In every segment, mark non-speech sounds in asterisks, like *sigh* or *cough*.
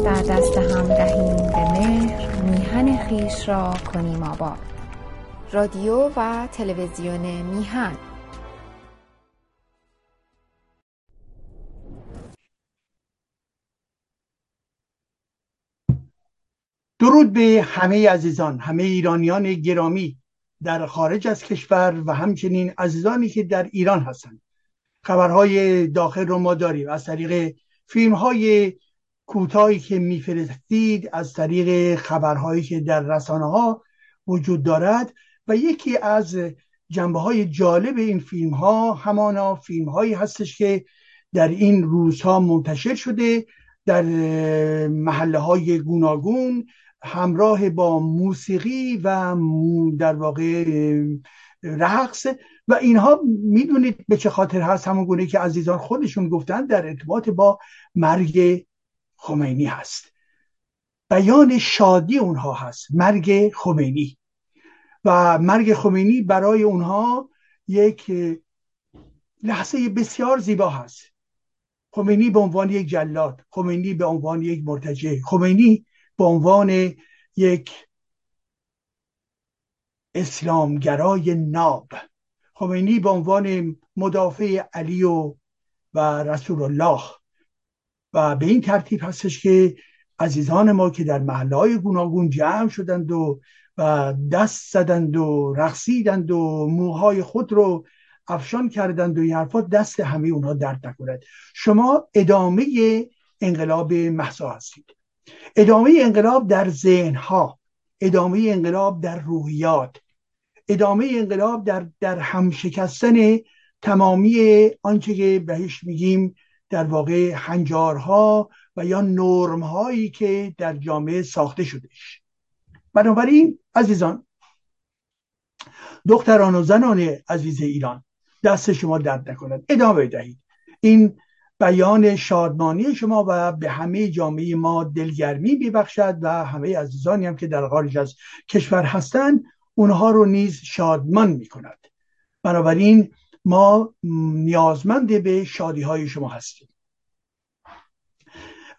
دست در دست هم دهیم به مهر میهن خویش را کنیم آباد. رادیو و تلویزیون میهن. درود به همه عزیزان همه ایرانیان گرامی در خارج از کشور و همچنین عزیزانی که در ایران هستند. خبرهای داخل رو ما داریم. از طریق فیلم های کوتاهی که میفرستید از طریق خبرهایی که در رسانه ها وجود دارد و یکی از جنبه های جالب این فیلم ها همانا فیلم هایی هستش که در این روزها منتشر شده در محله های گوناگون همراه با موسیقی و در واقع رقص و اینها می‌دونید به چه خاطر هست. همون گونه که عزیزان خودشون گفتن در ارتباط با مرگ خمینی هست. بیان شادی اونها هست. مرگ خمینی. و مرگ خمینی برای اونها یک لحظه بسیار زیبا هست. خمینی به عنوان یک جلاد خمینی به عنوان یک مرتجع خمینی به عنوان یک اسلامگرای ناب. خمینی به عنوان مدافع علی و, و رسول الله. و به این ترتیب هستش که عزیزان ما که در محله های گوناگون جمع شدند و و دست زدند و رقصیدند و موهای خود رو افشان کردند و این دست همه اونها درد نکند شما ادامه انقلاب محسا هستید. ادامه انقلاب در ذهنها ادامه انقلاب در روحیات ادامه انقلاب در, در همشکستن تمامی آنچه که بهش میگیم در واقع هنجارها و یا نرم هایی که در جامعه ساخته شدهش. بنابراین عزیزان دختران و زنان عزیز ایران دست شما درد نکند ادامه دهید این بیان شادمانی شما و به همه جامعه ما دلگرمی میبخشد و همه عزیزانی هم که در خارج از کشور هستند اونها رو نیز شادمان می‌کند. بنابراین ما نیازمند به شادی های شما هستیم.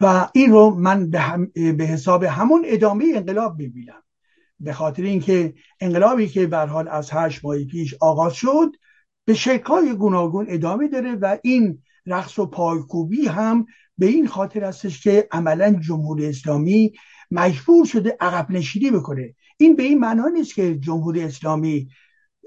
و این رو من به, به حساب همون ادامه انقلاب می‌بینم. به خاطر اینکه انقلابی که به حال از هشت ماه پیش آغاز شد به شکل‌های گوناگون ادامه داره و این رقص و پایکوبی هم به این خاطر هستش که عملا جمهوری اسلامی مجبور شده عقب نشینی بکنه. این به این معنا نیست که جمهوری اسلامی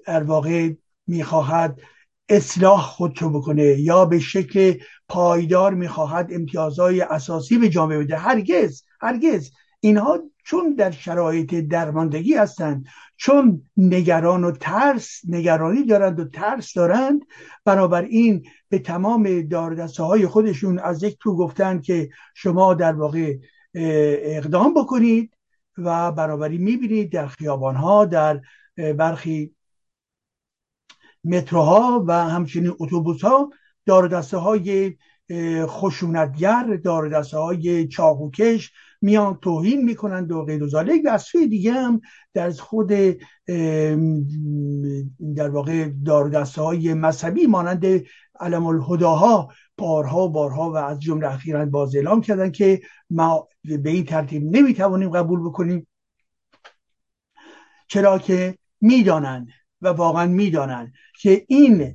در واقع می‌خواهد اصلاح خودشو بکنه یا به شکل پایدار می‌خواهد امتیازهای اساسی به جامعه بده. هرگز هرگز. اینها چون در شرایط درماندگی هستند چون نگران و ترس نگرانی دارند و ترس دارند بنابراین به تمام داردسته های خودشون از یک تو گفتن که شما در واقع اقدام بکنید و بنابراین می‌بینید در خیابان ها در برخی متروها و همچنین اتوبوس ها دار های خشونتگر دار دسته های چاقوکش میان توهین می‌کنند و غیر و و از سوی دیگه هم در خود در واقع دار های مذهبی مانند علم الهداها بارها بارها و از جمله اخیرا باز اعلام کردن که ما به این ترتیب نمی‌توانیم قبول بکنیم چرا که می‌دانند و واقعا می‌دانند که این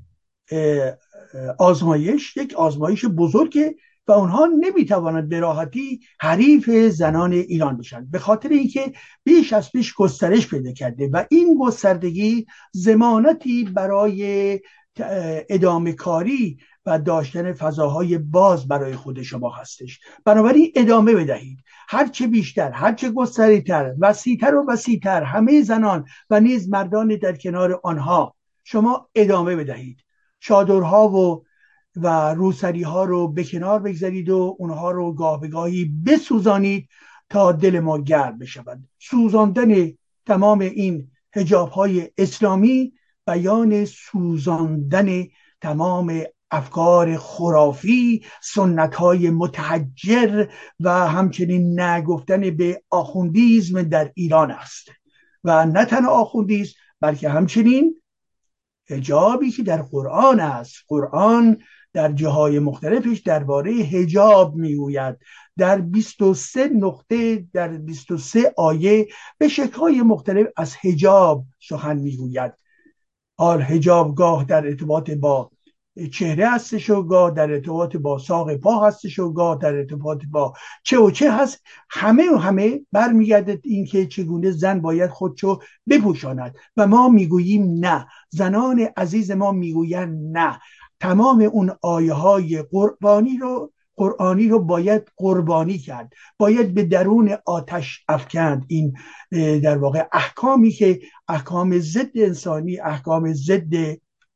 آزمایش یک آزمایش بزرگه و اونها نمی‌توانند به راحتی حریف زنان ایران بشن. به خاطر اینکه بیش از پیش گسترش پیدا کرده و این گستردگی زمانتی برای ادامه کاری و داشتن فضاهای باز برای خود شما هستش. بنابراین ادامه بدهید. هرچه بیشتر هرچه گستریتر وسیعتر و وسیعتر همه زنان و نیز مردان در کنار آنها شما ادامه بدهید. چادرها و و روسری ها رو به کنار بگذارید و اونها رو گاه به گاهی بسوزانید تا دل ما گرم بشود. سوزاندن تمام این هجاب های اسلامی بیان سوزاندن تمام افکار خرافی سنت های متحجر و همچنین نگفتن به آخوندیزم در ایران است. و نه تنها آخوندیزم بلکه همچنین هجابی که در قرآن است. قرآن در جاهای مختلفش درباره هجاب می‌گوید. در 23 نقطه در 23 آیه به شکلهای مختلف از هجاب سخن می‌گوید. حال هجاب گاه در ارتباط با چهره هستش و گاه در ارتباط با ساق پا هستش و گاه در ارتباط با چه و چه هست. همه و همه برمیگردد اینکه چگونه زن باید خودشو بپوشاند. و ما می‌گوییم نه. زنان عزیز ما می‌گویند نه. تمام اون آیه های قربانی رو قرآنی رو باید قربانی کرد. باید به درون آتش افکند. این در واقع احکامی که احکام ضد انسانی احکام ضد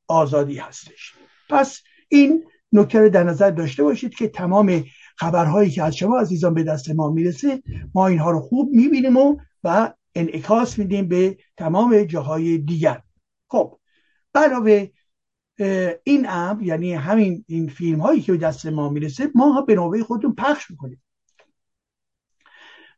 آزادی هستش. پس این نکته رو در نظر داشته باشید که تمام خبرهایی که از شما عزیزان به دست ما می‌رسه ما اینها رو خوب می‌بینیم و و انعکاس میدیم به تمام جاهای دیگر. خب علاوه این امر یعنی همین این فیلم هایی که به دست ما می‌رسه ما به نوبه خودتون پخش می‌کنیم.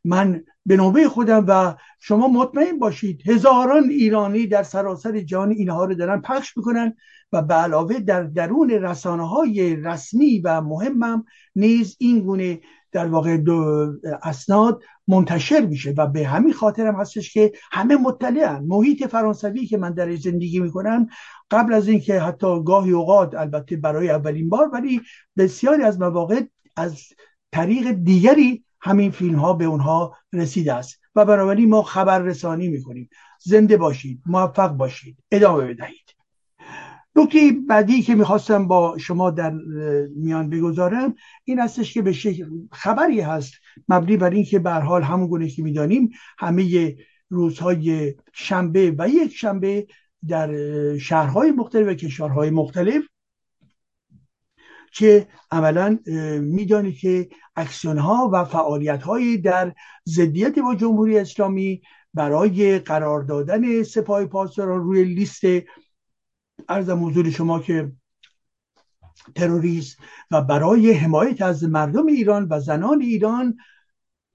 من به نوبه خودم و شما مطمئن باشید هزاران ایرانی در سراسر جهان اینها رو دارن پخش می‌کنن و به علاوه در درون رسانه های رسمی و مهمم نیز این گونه در واقع دو اسناد منتشر میشه و به همین خاطر هم هستش که همه مطلعن. محیط فرانسوی که من در زندگی می‌کنم قبل از اینکه حتی گاهی اوقات البته برای اولین بار ولی بسیاری از مواقع از طریق دیگری همین فیلم ها به اونها رسیده است. و بنابراین ما خبر رسانی می‌کنیم. زنده باشید موفق باشید ادامه بدهید. نکته بعدی که می‌خواستم با شما در میان بگذارم این هستش که به شکل خبری هست. مبنی بر اینکه به حال همون گونه که می‌دانیم همه روزهای شنبه و یک شنبه در شهرهای مختلف و کشورهای مختلف که عملا می‌دانید که اکسیون ها و فعالیت هایی در ضدیت با جمهوری اسلامی برای قرار دادن سپاه پاسداران روی لیست ارزم حضور شما که تروریست و برای حمایت از مردم ایران و زنان ایران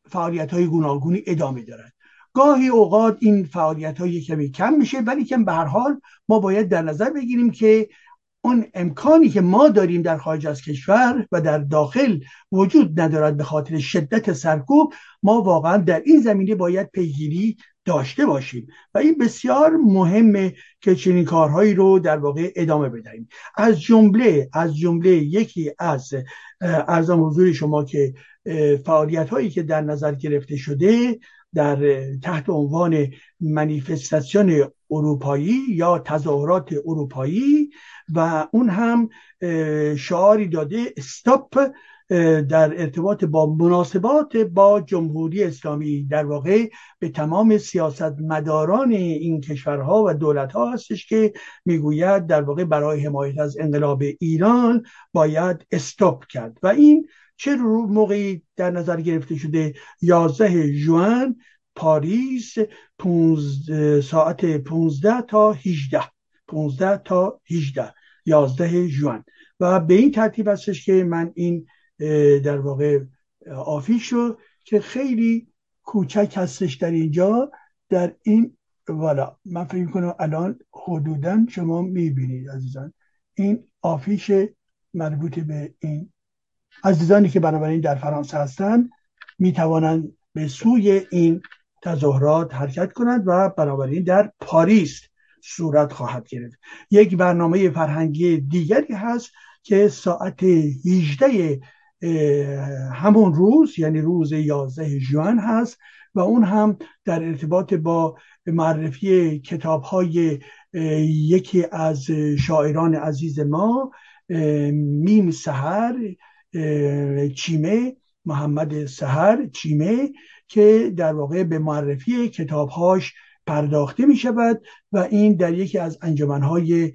فعالیت های گوناگونی ادامه دارد. گاهی اوقات این فعالیت های کمی کم میشه ولی که به هر حال ما باید در نظر بگیریم که اون امکانی که ما داریم در خارج از کشور و در داخل وجود ندارد به خاطر شدت سرکوب ما واقعا در این زمینه باید پیگیری داشته باشیم. و این بسیار مهمه که چنین کارهایی رو در واقع ادامه بدهیم. از جمله از جمله یکی از ارزم حضور شما که فعالیت هایی که در نظر گرفته شده در تحت عنوان منیفستاسیون اروپایی یا تظاهرات اروپایی و اون هم شعاری داده استاپ در ارتباط با مناسبات با جمهوری اسلامی. در واقع به تمام سیاست مداران این کشورها و دولتها هستش که می‌گوید در واقع برای حمایت از انقلاب ایران باید استاپ کرد. و این چه موقعی در نظر گرفته شده؟ 11 جوان پاریس ساعت 15 تا 18 15 تا 18 11 جوان. و به این ترتیب هستش که من این در واقع آفیش رو که خیلی کوچک هستش در اینجا در این والا من فکر کنم الان حدودا شما می‌بینید عزیزان. این آفیش مربوط به این عزیزانی که بنابراین در فرانسه هستند می‌توانند به سوی این تظاهرات حرکت کنند و بنابراین در پاریس صورت خواهد گرفت. یک برنامه فرهنگی دیگری هست که ساعت 18 همون روز یعنی روز 11 جوان هست و اون هم در ارتباط با معرفی کتاب های یکی از شاعران عزیز ما میم سهر چیمه محمد سهر چیمه که در واقع به معرفی کتابهاش پرداخته می شود و این در یکی از انجمنهای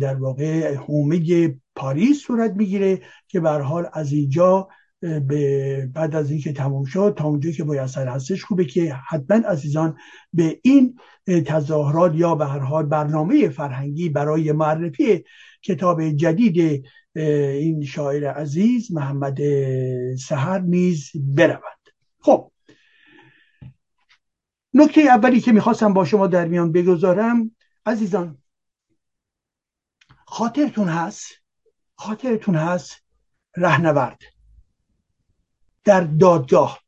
در واقع حومه پاریس صورت می‌گیره که به حال از اینجا به بعد از اینکه تمام شد تا اونجا که میسر هستش خوبه که حتما عزیزان به این تظاهرات یا به هر حال برنامه فرهنگی برای معرفی کتاب جدید این شاعر عزیز محمد سهر نیز بروند خب. نکته اولی که می‌خواستم با شما در میان بگذارم عزیزان خاطرتون هست؟ خاطرتون هست؟ رهنورد. در دادگاه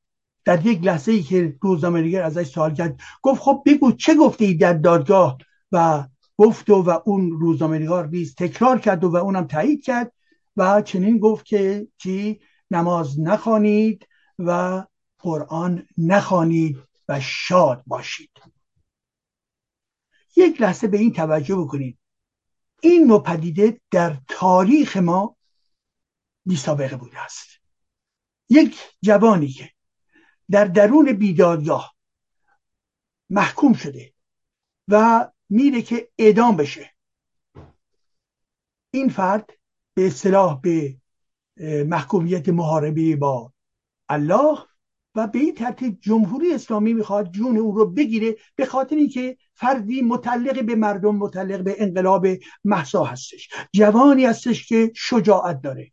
در یک لحظه ای که روزنامه‌نگار ازش سوال کرد گفت خب بگو چه گفته ای در دادگاه؟ و گفت و, و اون روزنامه‌نگار نیز تکرار کرد و, و اونم تایید کرد و چنین گفت که چی؟ نماز نخوانید و قرآن نخوانید و شاد باشید. یک لحظه به این توجه بکنید. این نوع پدیده در تاریخ ما بی سابقه بوده است. یک جوانی که در درون بیدادگاه محکوم شده و میره که اعدام بشه. این فرد به اصطلاح به محکومیت محاربه با الله و به این ترتیب جمهوری اسلامی می‌خواد جون او رو بگیره به خاطر اینکه فردی متعلق به مردم متعلق به انقلاب محسا هستش. جوانی هستش که شجاعت داره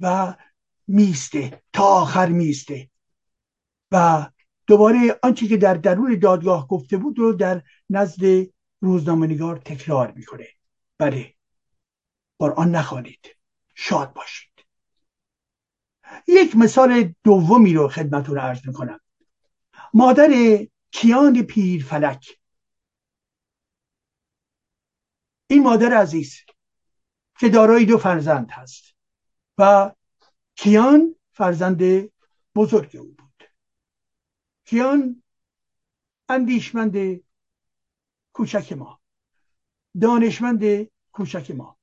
و میسته تا آخر میسته. و دوباره آنچه که در درون دادگاه گفته بود رو در نزد روزنامه‌نگار تکرار می‌کنه. بله. قرآن نخوانید. شاد باشید. یک مثال دومی رو خدمتون عرض می‌کنم. مادر کیان پیر فلک. این مادر عزیز که دارای دو فرزند هست و کیان فرزند بزرگ او بود. کیان اندیشمند کوچک ما دانشمند کوچک ما.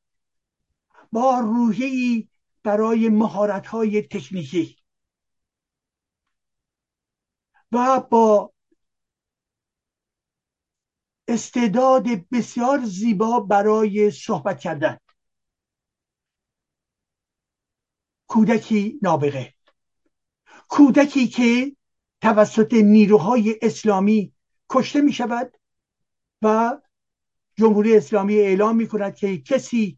با روحی برای مهارت های تکنیکی و با استعداد بسیار زیبا برای صحبت کردن. کودکی نابغه. کودکی که توسط نیروهای اسلامی کشته می شود و جمهوری اسلامی اعلام می کند که کسی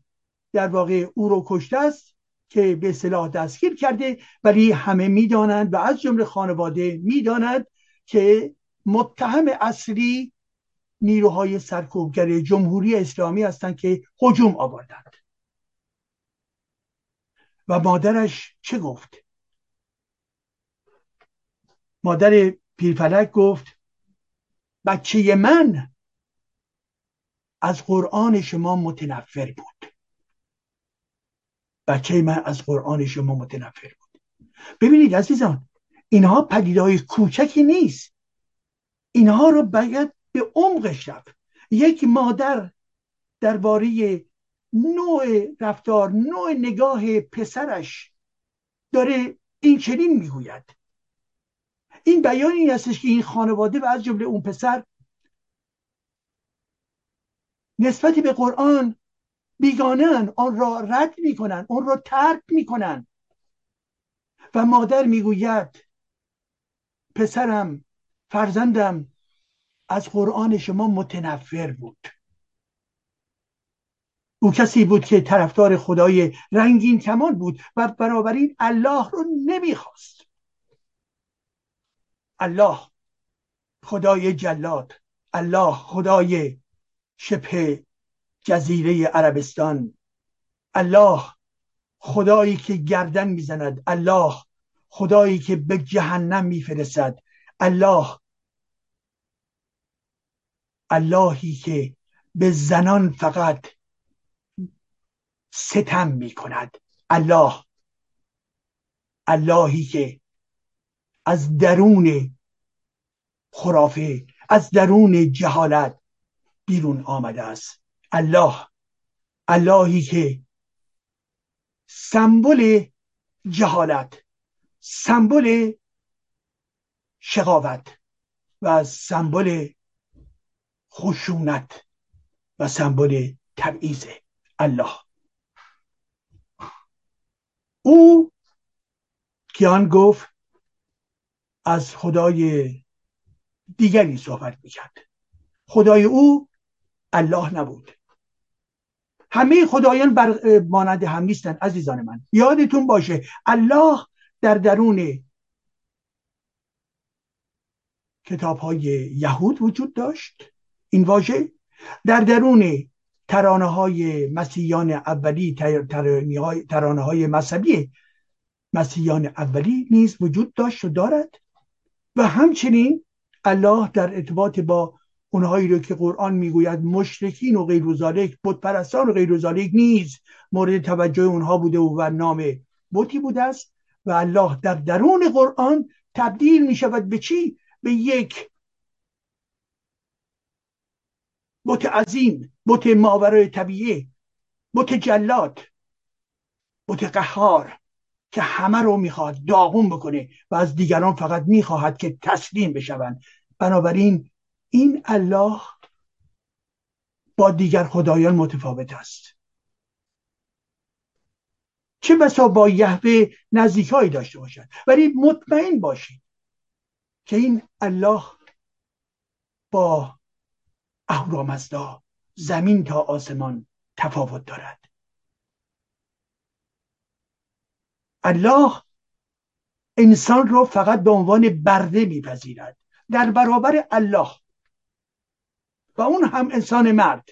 در واقع او رو کشته است که به صلاح دستگیر کرده ولی همه می‌دانند و از جمله خانواده می‌دانند که متهم اصلی نیروهای سرکوبگر جمهوری اسلامی هستند که هجوم آوردند. و مادرش چه گفت؟ مادر پیرفلک گفت بچه من از قرآن شما متنفر بود. بچه من از قرآن شما متنفر بود. ببینید عزیزان اینها پدیدهای کوچکی نیست. اینها رو باید به عمقش رفت. یک مادر درباره نوع رفتار نوع نگاه پسرش داره این چنین می‌گوید. این بیان این هستش که این خانواده و از جمله اون پسر نسبت به قرآن بیگانن آن را رد می‌کنن آن را ترک می‌کنن و مادر می‌گوید پسرم فرزندم از قرآن شما متنفر بود. او کسی بود که طرفدار خدای رنگین کمان بود و بنابراین الله رو نمی‌خواست. الله خدای جلاد الله خدای شبه جزیره عربستان. الله خدایی که گردن می‌زند. الله خدایی که به جهنم میفرستد. الله اللهی که به زنان فقط ستم می کند الله اللهی که از درون خرافه از درون جهالت بیرون آمده است. الله اللهی که سمبل جهالت سمبل شقاوت و سمبل خشونت و سمبل تبعیض الله. او کیان گفت از خدای دیگری صحبت می‌کرد. خدای او الله نبود. همه خدایان بر مانند هم نیستن عزیزان من. یادتون باشه الله در درون کتاب های یهود وجود داشت؟ این واژه؟ در درون ترانه های مسیحیان اولی ترانه های مذهبی مسیحیان اولی نیز وجود داشت و دارد. و همچنین الله در ارتباط با اونهایی رو که قرآن می‌گوید مشرکین و غیر ذالک بتپرستان و غیر ذالک نیز مورد توجه اونها بوده و نام بتی بوده است و الله در درون قرآن تبدیل می شود به چی؟ به یک بت عظیم بت ماورای طبیعه بت جلات بت قهار که همه رو می‌خواد داغون بکنه و از دیگران فقط می‌خواهد که تسلیم بشوند بنابراین این الله با دیگر خدایان متفاوت است. چه بسا با یهوه نزدیکهایی داشته باشد. ولی مطمئن باشید که این الله با اهورامزدا زمین تا آسمان تفاوت دارد. الله انسان رو فقط به عنوان برده میپذیرد. در برابر الله و اون هم انسان مرد.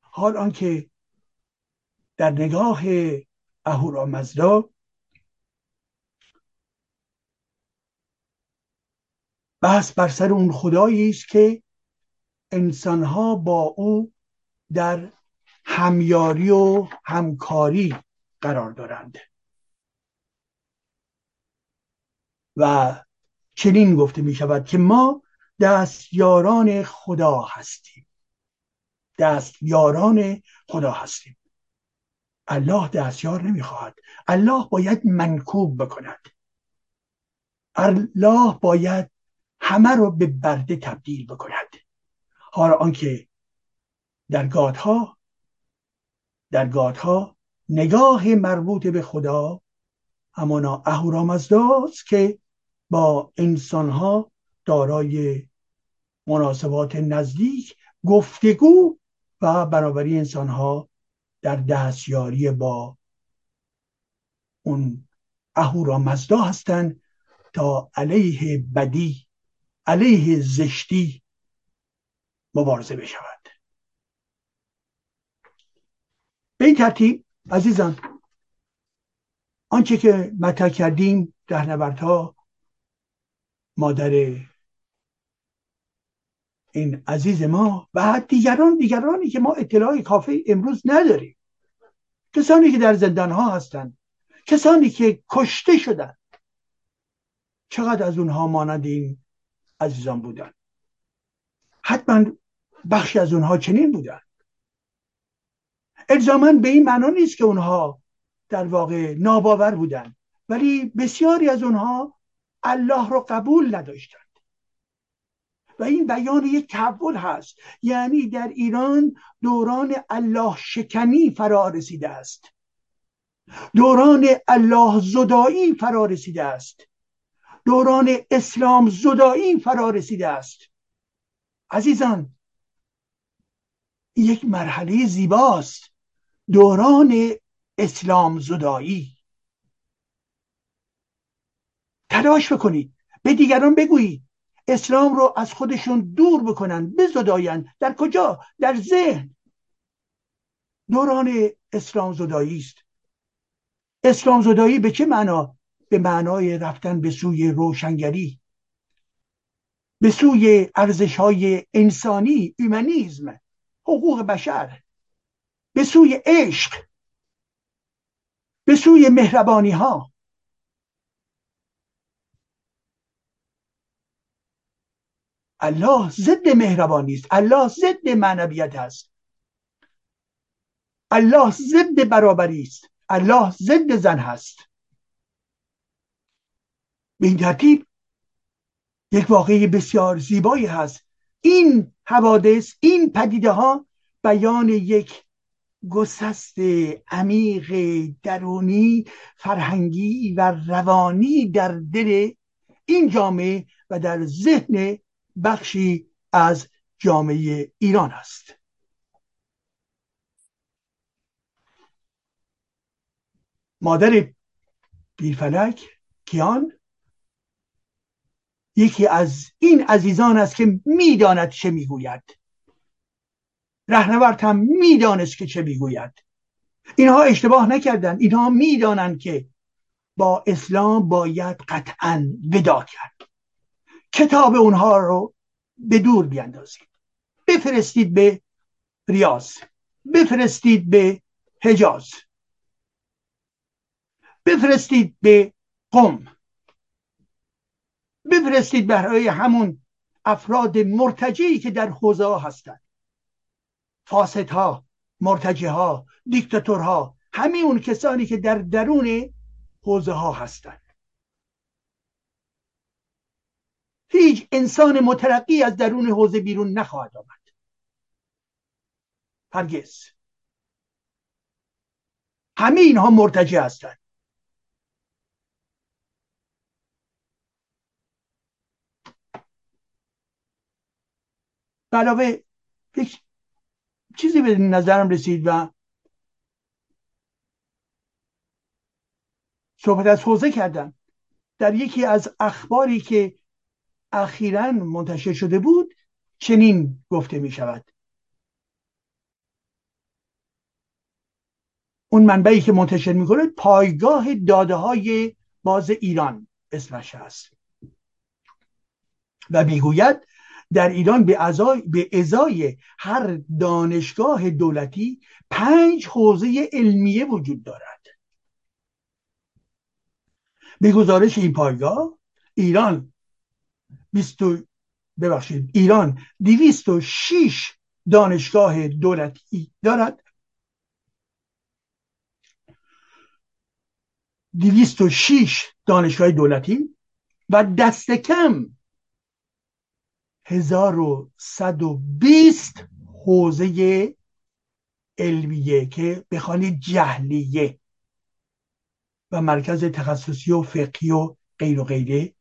حال آنکه در نگاه اهورامزدا بحث بر سر اون خدایی است که انسانها با او در همیاری و همکاری قرار دارند. و چنین گفته می شود که ما دستیاران خدا هستیم. دستیاران خدا هستیم. الله دستیار نمی‌خواهد. الله باید منکوب بکند. الله باید همه رو به برده تبدیل بکند. حالا آنکه در گادها در گادها نگاه مربوط به خدا همانا اهورامزداست که با انسانها دارای مناسبات نزدیک گفتگو و بنابراین انسانها در دستیاری با اون اهورامزدا هستند تا علیه بدی علیه زشتی مبارزه بشود. به این ترتیب عزیزان آنچه که مطرح کردیم در نبردها مادر این عزیز ما و دیگران دیگرانی که ما اطلاعی کافی امروز نداریم. کسانی که در زندان ها هستند کسانی که کشته شدن. چقدر از اونها مانند این عزیزان بودن؟ حتما بخشی از اونها چنین بودن. الزاما به این معنا نیست که اونها در واقع ناباور بودن. ولی بسیاری از اونها الله رو قبول نداشتند و این بیان یک تحول هست. یعنی در ایران دوران الله شکنی فرا رسیده است. دوران الله زدایی فرا رسیده است. دوران اسلام زدایی فرا رسیده است. عزیزان یک مرحله زیباست. دوران اسلام زدایی تلاش بکنید. به دیگران بگویید. اسلام رو از خودشون دور بکنن بزداین در کجا؟ در ذهن. دوران اسلام زدایی است. اسلام زدایی به چه معنا؟ به معنای رفتن به سوی روشنگری. به سوی ارزش های انسانی ایمنیزم حقوق بشر. به سوی عشق. به سوی مهربانی ها الله ضد مهربانی است. الله ضد معنویت است. الله ضد برابری است. الله ضد زن هست. به این ترتیب یک واقعی بسیار زیبایی هست. این حوادث این پدیده ها بیان یک گسست عمیق درونی فرهنگی و روانی در دل این جامعه و در ذهن بخشی از جامعه ایران است. مادر بیرفلک کیان یکی از این عزیزان است که می‌داند چه می‌گوید. رهنورد هم می‌دانست که چه می‌گوید. اینها اشتباه نکردند. اینها می‌دانند که با اسلام باید قطعا ودا کرد. کتاب اونها رو به دور بیاندازید. بفرستید به ریاض. بفرستید به حجاز. بفرستید به قم. بفرستید برای همون افراد مرتجعی که در حوزه ها هستند فاسدها مرتجه ها دیکتاتورها همین اون کسانی که در درون حوزه ها هستند هیچ انسان مترقی از درون حوزه بیرون نخواهد آمد. هرگز. همه اینها مرتجع هستند. علاوه یک چیزی به نظرم رسید و صحبت از حوزه کردم. در یکی از اخباری که اخیرا منتشر شده بود چنین گفته می شود اون منبعی که منتشر می‌کنه پایگاه داده های باز ایران اسمش هست. و می‌گوید در ایران به, ازای، به ازای هر دانشگاه دولتی پنج حوزه علمیه وجود دارد. به گزارش این پایگاه ایران 20 ببخشید ایران 206 دانشگاه دولتی دارد. 206 دانشگاه دولتی و دست کم 1120 حوزه علمیه که بخوانید جهلیه و مرکز تخصصی و فقهی و غیر و غیره.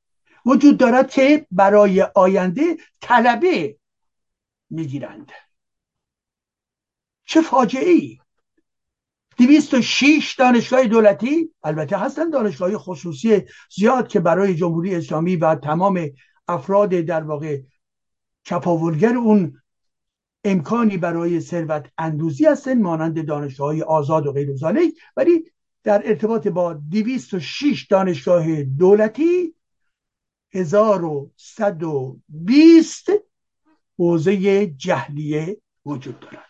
وجود دارد که برای آینده طلبه می‌گیرند. چه فاجعه ای 206 دانشگاه دولتی البته هستن دانشگاه خصوصی زیاد که برای جمهوری اسلامی و تمام افراد در واقع چپاولگر اون امکانی برای ثروت اندوزی هستن مانند دانشگاه آزاد و غیر ولی در ارتباط با 206 دانشگاه دولتی 1120 حوزه جهلیه وجود دارد.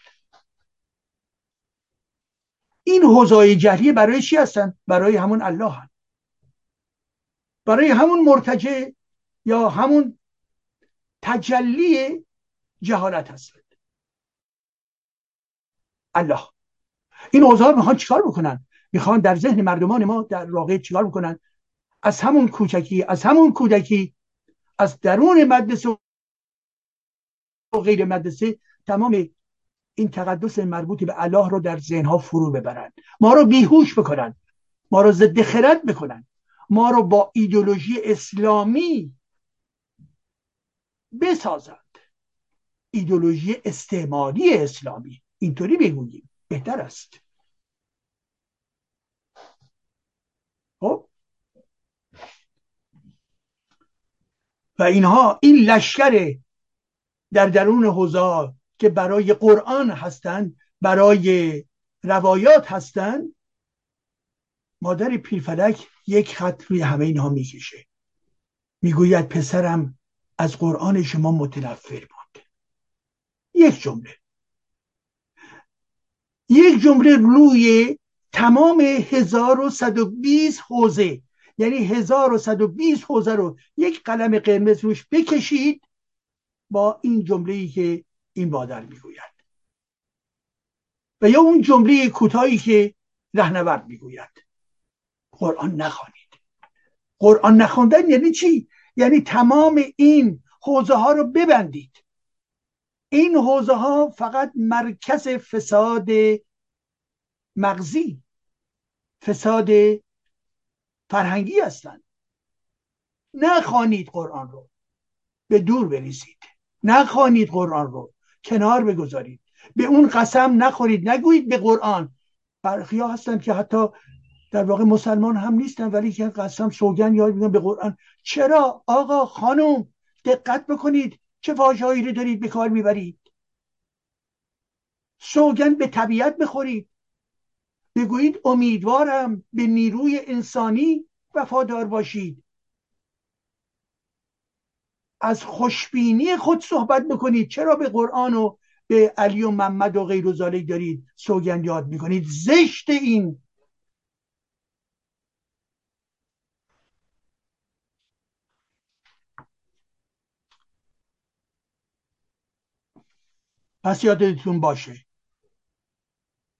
این حوزه جهلیه برای چی هستن؟ برای همون الله هن. برای همون مرتجع یا همون تجلی جهالت هستند الله. این حوزه می‌خوان چیکار بکنن؟ می‌خوان در ذهن مردمان ما در واقع چیکار می‌کنن از همون کوچکی از همون کودکی از درون مدرسه و غیر مدرسه تمام این تقدس مربوط به الله رو در ذهنها فرو ببرن. ما رو بیهوش بکنن. ما رو ضد خرد بکنن. ما رو با ایدولوژی اسلامی بسازند. ایدولوژی استعماری اسلامی. اینطوری بگوییم بهتر است خب و اینها این لشکر در درون حوزه که برای قرآن هستند برای روایات هستند مادر پیرفلک یک خط روی همه اینها می‌کشه. می‌گوید پسرم از قرآن شما متنفر بود. یک جمله. یک جمله روی تمام 1120 حوزه یعنی 1120 حوزه رو یک قلم قرمز روش بکشید با این جمله ای که این بادر می‌گوید. و یا اون جمله کوتاهی که رهنورد می‌گوید. قرآن نخوانید. قرآن نخوندن یعنی چی؟ یعنی تمام این حوزه ها رو ببندید. این حوزه ها فقط مرکز فساد مغزی فساد فرهنگی هستند نخوانید قرآن رو. به دور بریزید. نخوانید قرآن رو. کنار بگذارید. به اون قسم نخورید. نگویید به قرآن. برخی ها هستن که حتی در واقع مسلمان هم نیستن ولی که قسم سوگن یاد میگن به قرآن. چرا؟ آقا خانم دقت بکنید چه واژه‌ای رو دارید به کار می‌برید. سوگن به طبیعت بخورید. بگویید امیدوارم به نیروی انسانی وفادار باشید. از خوشبینی خود صحبت می‌کنید چرا به قرآن و به علی و محمد و غیر و دارید سوگند یاد می‌کنید؟ زشت این. پس یادتون باشه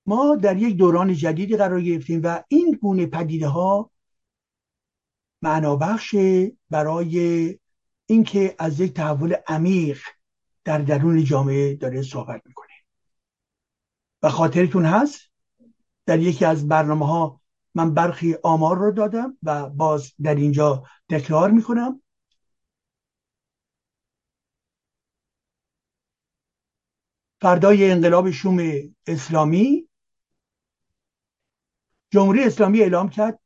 ما در یک دوران جدیدی قرار گرفتیم و این گونه پدیده ها معنابخش برای اینکه از یک تحول عمیق در درون جامعه داره صحبت می‌کنه. و خاطرتون هست؟ در یکی از برنامه ها من برخی آمار رو دادم و باز در اینجا تکرار می‌کنم. فردای انقلاب شوم اسلامی جمهوری اسلامی اعلام کرد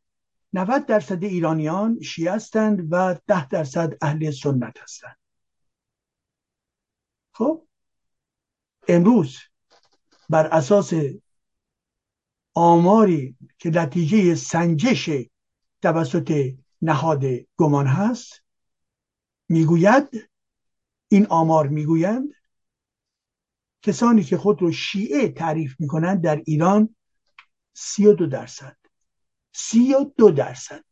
90 درصد ایرانیان شیعه هستند و 10 درصد اهل سنت هستند. خب؟ امروز بر اساس آماری که نتیجه سنجش توسط نهاد گمان هست می‌گوید این آمار می‌گویند کسانی که خود رو شیعه تعریف می‌کنند در ایران سی و دو درصد. سی و دو درصد.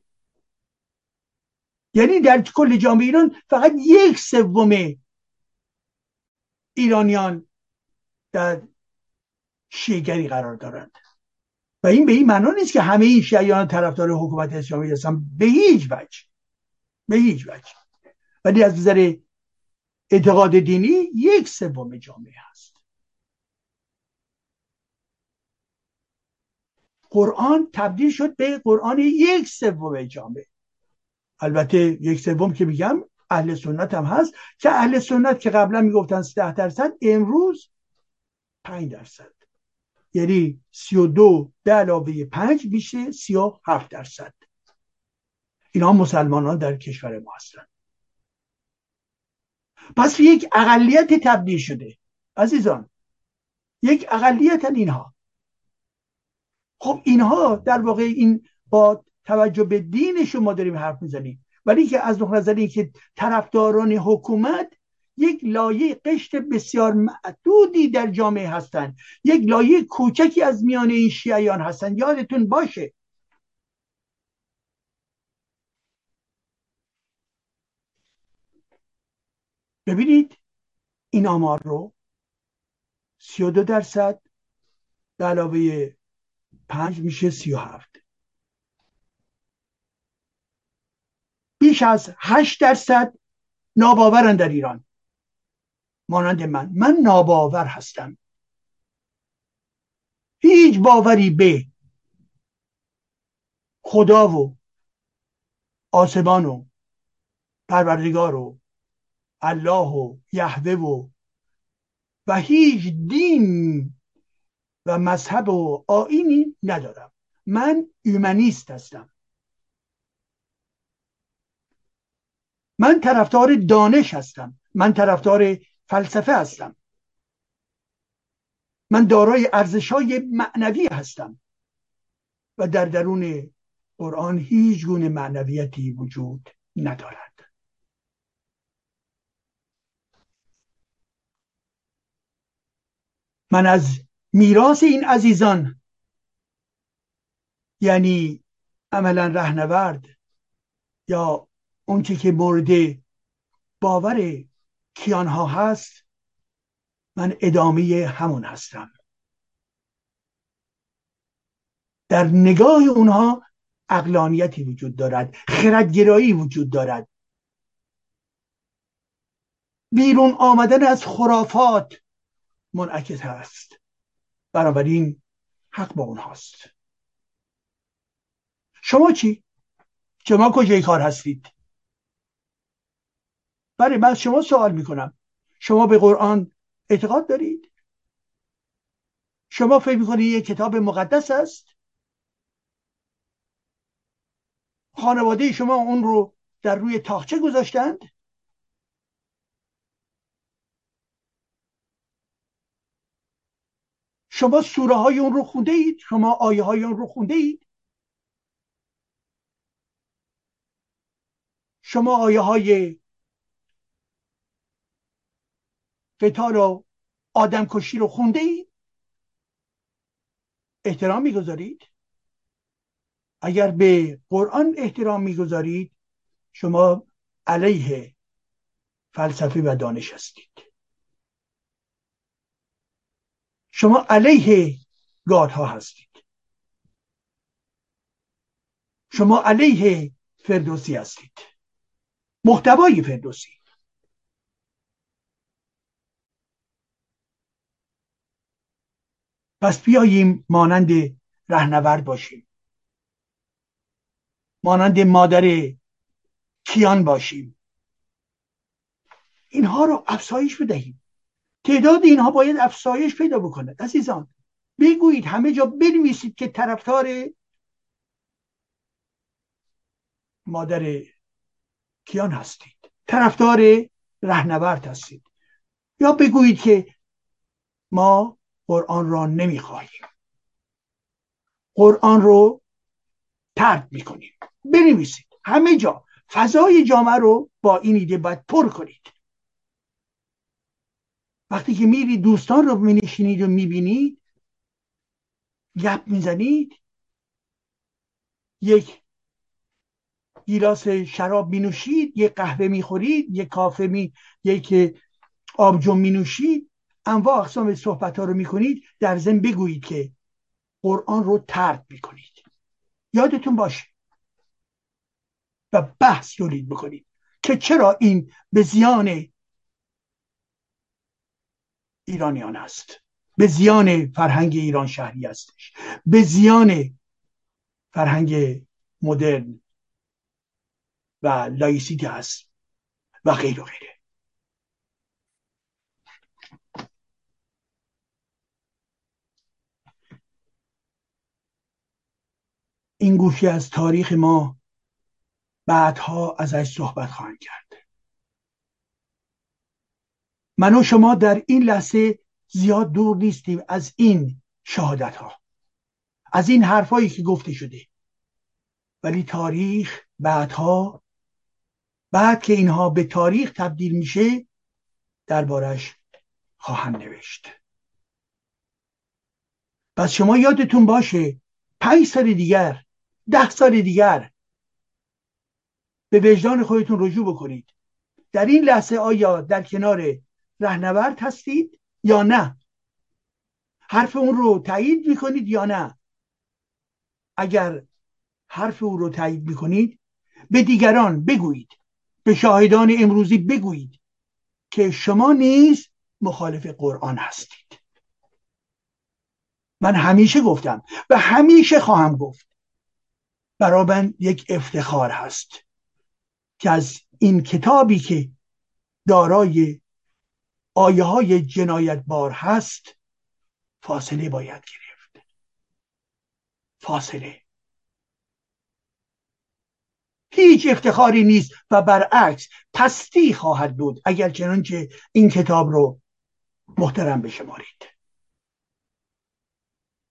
یعنی در کل جامعه ایران فقط یک سوم ایرانیان در شیعگری قرار دارند. و این به این معنا نیست که همه این شیعیان طرفدار حکومت اسلامی هستن. به هیچ وجه. به هیچ وجه. ولی از نظر اعتقاد دینی یک سوم جامعه هست. قرآن تبدیل شد به قرآن یک سوم جامعه. البته یک سوم که میگم اهل سنت هم هست که اهل سنت که قبلا می‌گفتن 10 درصد امروز 5 درصد. یعنی 32 به علاوه 5 میشه 37 درصد. اینا مسلمانان در کشور ما هستن. پس یک اقلیت تبدیل شده. عزیزان یک اقلیت اینها. خب اینها در واقع این با توجه به دین شما داریم حرف می‌زنیم. ولی که از نظر که طرفداران حکومت یک لایه قشت بسیار معدودی در جامعه هستند یک لایه کوچکی از میان این شیعیان هستند. یادتون باشه. ببینید این آمار رو سی و دو درصد به علاوه پنج میشه سی و هفت. بیش از هشت درصد ناباورن در ایران. مانند من. من ناباور هستم. هیچ باوری به خدا و آسمان و پروردگار و الله و یهوه و و هیچ دین و مذهب و آینی ندارم. من ایمنیست هستم. من طرفدار دانش هستم. من طرفدار فلسفه هستم. من دارای ارزش های معنوی هستم. و در درون قرآن هیچ گونه معنویتی وجود ندارد. من از میراث این عزیزان. یعنی عملا رهنورد یا اونچه که مورد باور کیان ها هست من ادامه همون هستم. در نگاه اونها اقلانیتی وجود دارد خردگرایی وجود دارد. بیرون آمدن از خرافات منعکس هست. بنابراین حق با اونهاست. شما چی؟ شما کجای کار هستید؟ بله من شما سوال می‌کنم. شما به قرآن اعتقاد دارید؟ شما فکر می‌کنید یک کتاب مقدس است خانواده شما اون رو در روی تاخچه گذاشتند؟ شما سوره های اون رو خونده اید شما آیه های اون رو خونده اید شما آیه های قتال و آدم کشی رو خونده اید احترام می‌گذارید؟ اگر به قرآن احترام می‌گذارید شما علیه فلسفه و دانش هستید. شما علیه گادها هستید. شما علیه فردوسی هستید. محتوای فردوسی. پس بیاییم مانند رهنورد باشیم. مانند مادر کیان باشیم. اینها رو افزایش بدهیم. تعداد اینها باید افزایش پیدا بکنه. عزیزان بگویید همه جا بنویسید که طرفدار مادر کیان هستید. طرفدار رهنورد هستید. یا بگویید که ما قرآن را نمی‌خواهیم. قرآن رو ترد می‌کنیم. بنویسید. همه جا. فضای جامعه رو با این ایده باید پر کنید. وقتی که میرید دوستان رو مینشینید و می‌بینید گپ می‌زنید یک گیلاس شراب مینوشید یک قهوه می‌خورید یک کافه می یک آبجو مینوشید انواع اقسام صحبت ها رو می‌کنید در ضمن بگویید که قرآن رو ترد می‌کنید. یادتون باشه. و بحث تولید بکنید که چرا این به زیان ایرانیان است. به زیان فرهنگ ایران شهری هستش. به زیان فرهنگ مدرن و لایسیتی هست و غیر و غیره. این گوشی از تاریخ ما بعدها ازش صحبت خواهند کرد. من و شما در این لحظه زیاد دور نیستیم از این شهادت ها از این حرفایی که گفته شده. ولی تاریخ بعدها بعد که اینها به تاریخ تبدیل میشه دربارش خواهند نوشت. پس شما یادتون باشه پنج سال دیگر ده سال دیگر به وجدان خودتون رجوع بکنید. در این لحظه آیا در کنار رهنورد هستید یا نه؟ حرف اون رو تایید می‌کنید یا نه؟ اگر حرف او رو تایید می‌کنید به دیگران بگویید به شاهدان امروزی بگویید که شما نیز مخالف قرآن هستید. من همیشه گفتم و همیشه خواهم گفت برای یک افتخار هست که از این کتابی که دارای آیه های جنایت بار هست فاصله باید گرفت. فاصله. هیچ افتخاری نیست و برعکس پستی خواهد بود. اگر چنانچه این کتاب رو محترم بشمارید.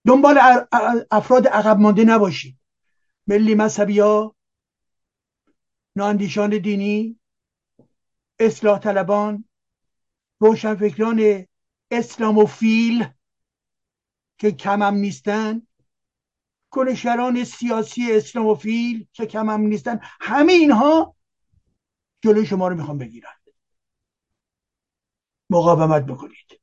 دنبال افراد عقب مانده نباشید. ملی مذهبی ها ناندیشان دینی اصلاح طلبان روشنفکران اسلاموفیل که کمم نیستن کنشگران سیاسی اسلاموفیل که کمم نیستن همه اینها جلوی شما رو می‌خوام بگیرن. مقاومت بکنید.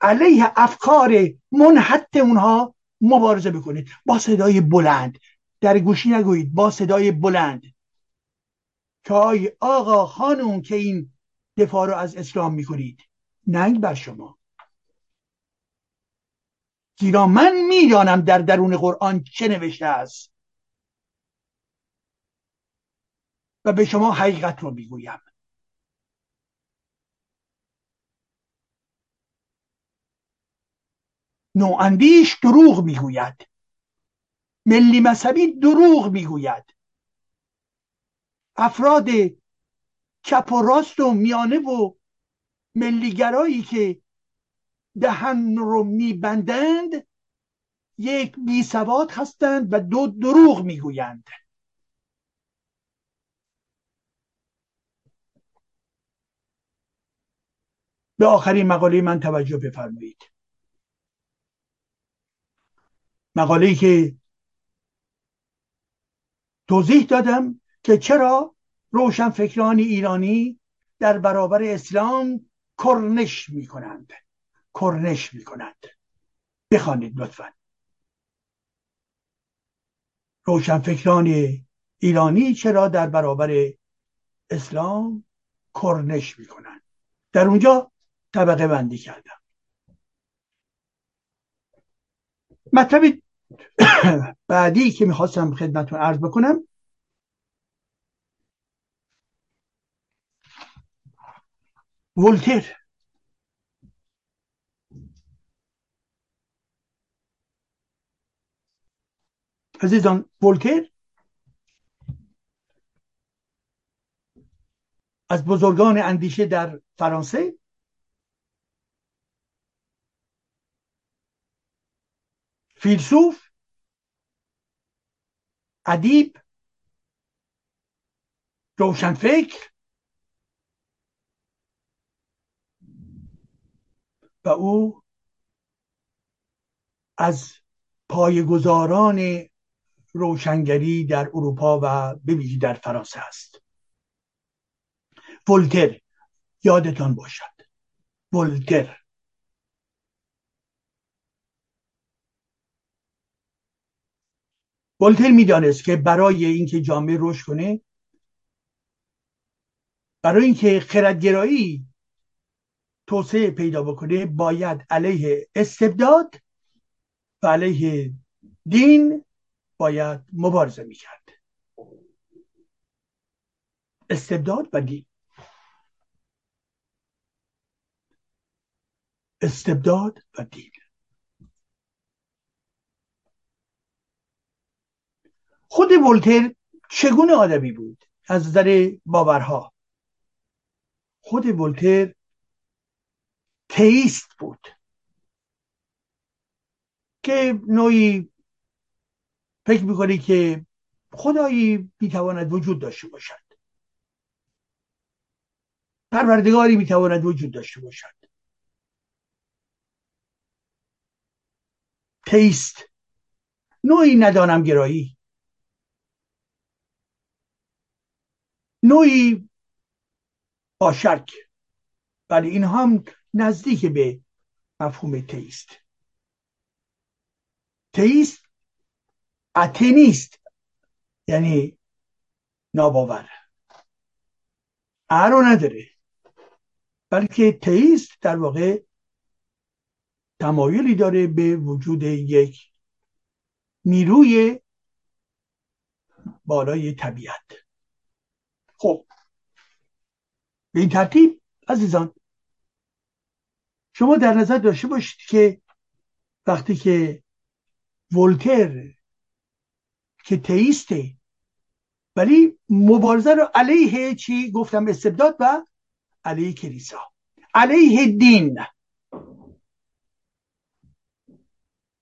علیه افکار منحت اونها مبارزه بکنید. با صدای بلند. در گوشی نگویید. با صدای بلند. که آقا خانون که این دفاع رو از اسلام می‌کنید. ننگ بر شما. زیرا من می‌دانم در درون قرآن چه نوشته است. و به شما حقیقت رو می‌گویم. نواندیش دروغ می‌گوید. ملی مذهبی دروغ می‌گوید. افراد چپ و راست و میانه و ملیگرایی که دهن رو میبندند یک بی سواد هستند و دو دروغ می‌گویند. به آخرین مقاله من توجه بفرمایید. مقاله که توضیح دادم که چرا روشنفکران ایرانی در برابر اسلام کرنش می‌کنند. کرنش می‌کنند. بخوانید لطفا. روشنفکران ایرانی چرا در برابر اسلام کرنش می‌کنند؟ در اونجا طبقه بندی کردم. مطلب *coughs* بعدی که می‌خواستم خدمتون عرض بکنم ولتر عزیزان ولتر از بزرگان اندیشه در فرانسه. فیلسوف. ادیب. روشنفکر. او از پایگزاران روشنگری در اروپا و ببینید در فرانسه است. ولتر یادتان باشد. ولتر. ولتر می‌دانست که برای اینکه جامعه رشد کنه برای اینکه خردگرایی توسعه پیدا بکنه باید علیه استبداد و علیه دین باید مبارزه می‌کرد. استبداد و دین. استبداد و دین. خود ولتر چگونه آدمی بود؟ از نظر باورها. خود ولتر تئیست بود. که نوعی فکر می‌کنه که خدایی می‌تواند وجود داشته باشد. پروردگاری می‌تواند وجود داشته باشد. تیست نوعی ندانم گرایی. نوعی با شک. ولی این هم نزدیک به مفهوم تیست تیست اتنیست یعنی ناباور. رو نداره. بلکه تئیست در واقع تمایلی داره به وجود یک نیروی بالای طبیعت. خب به این ترتیب عزیزان شما در نظر داشته باشید که وقتی که ولتر که تئیسته ولی مبارزه رو علیه چی گفتم؟ استبداد و علیه کلیسا. علیه دین.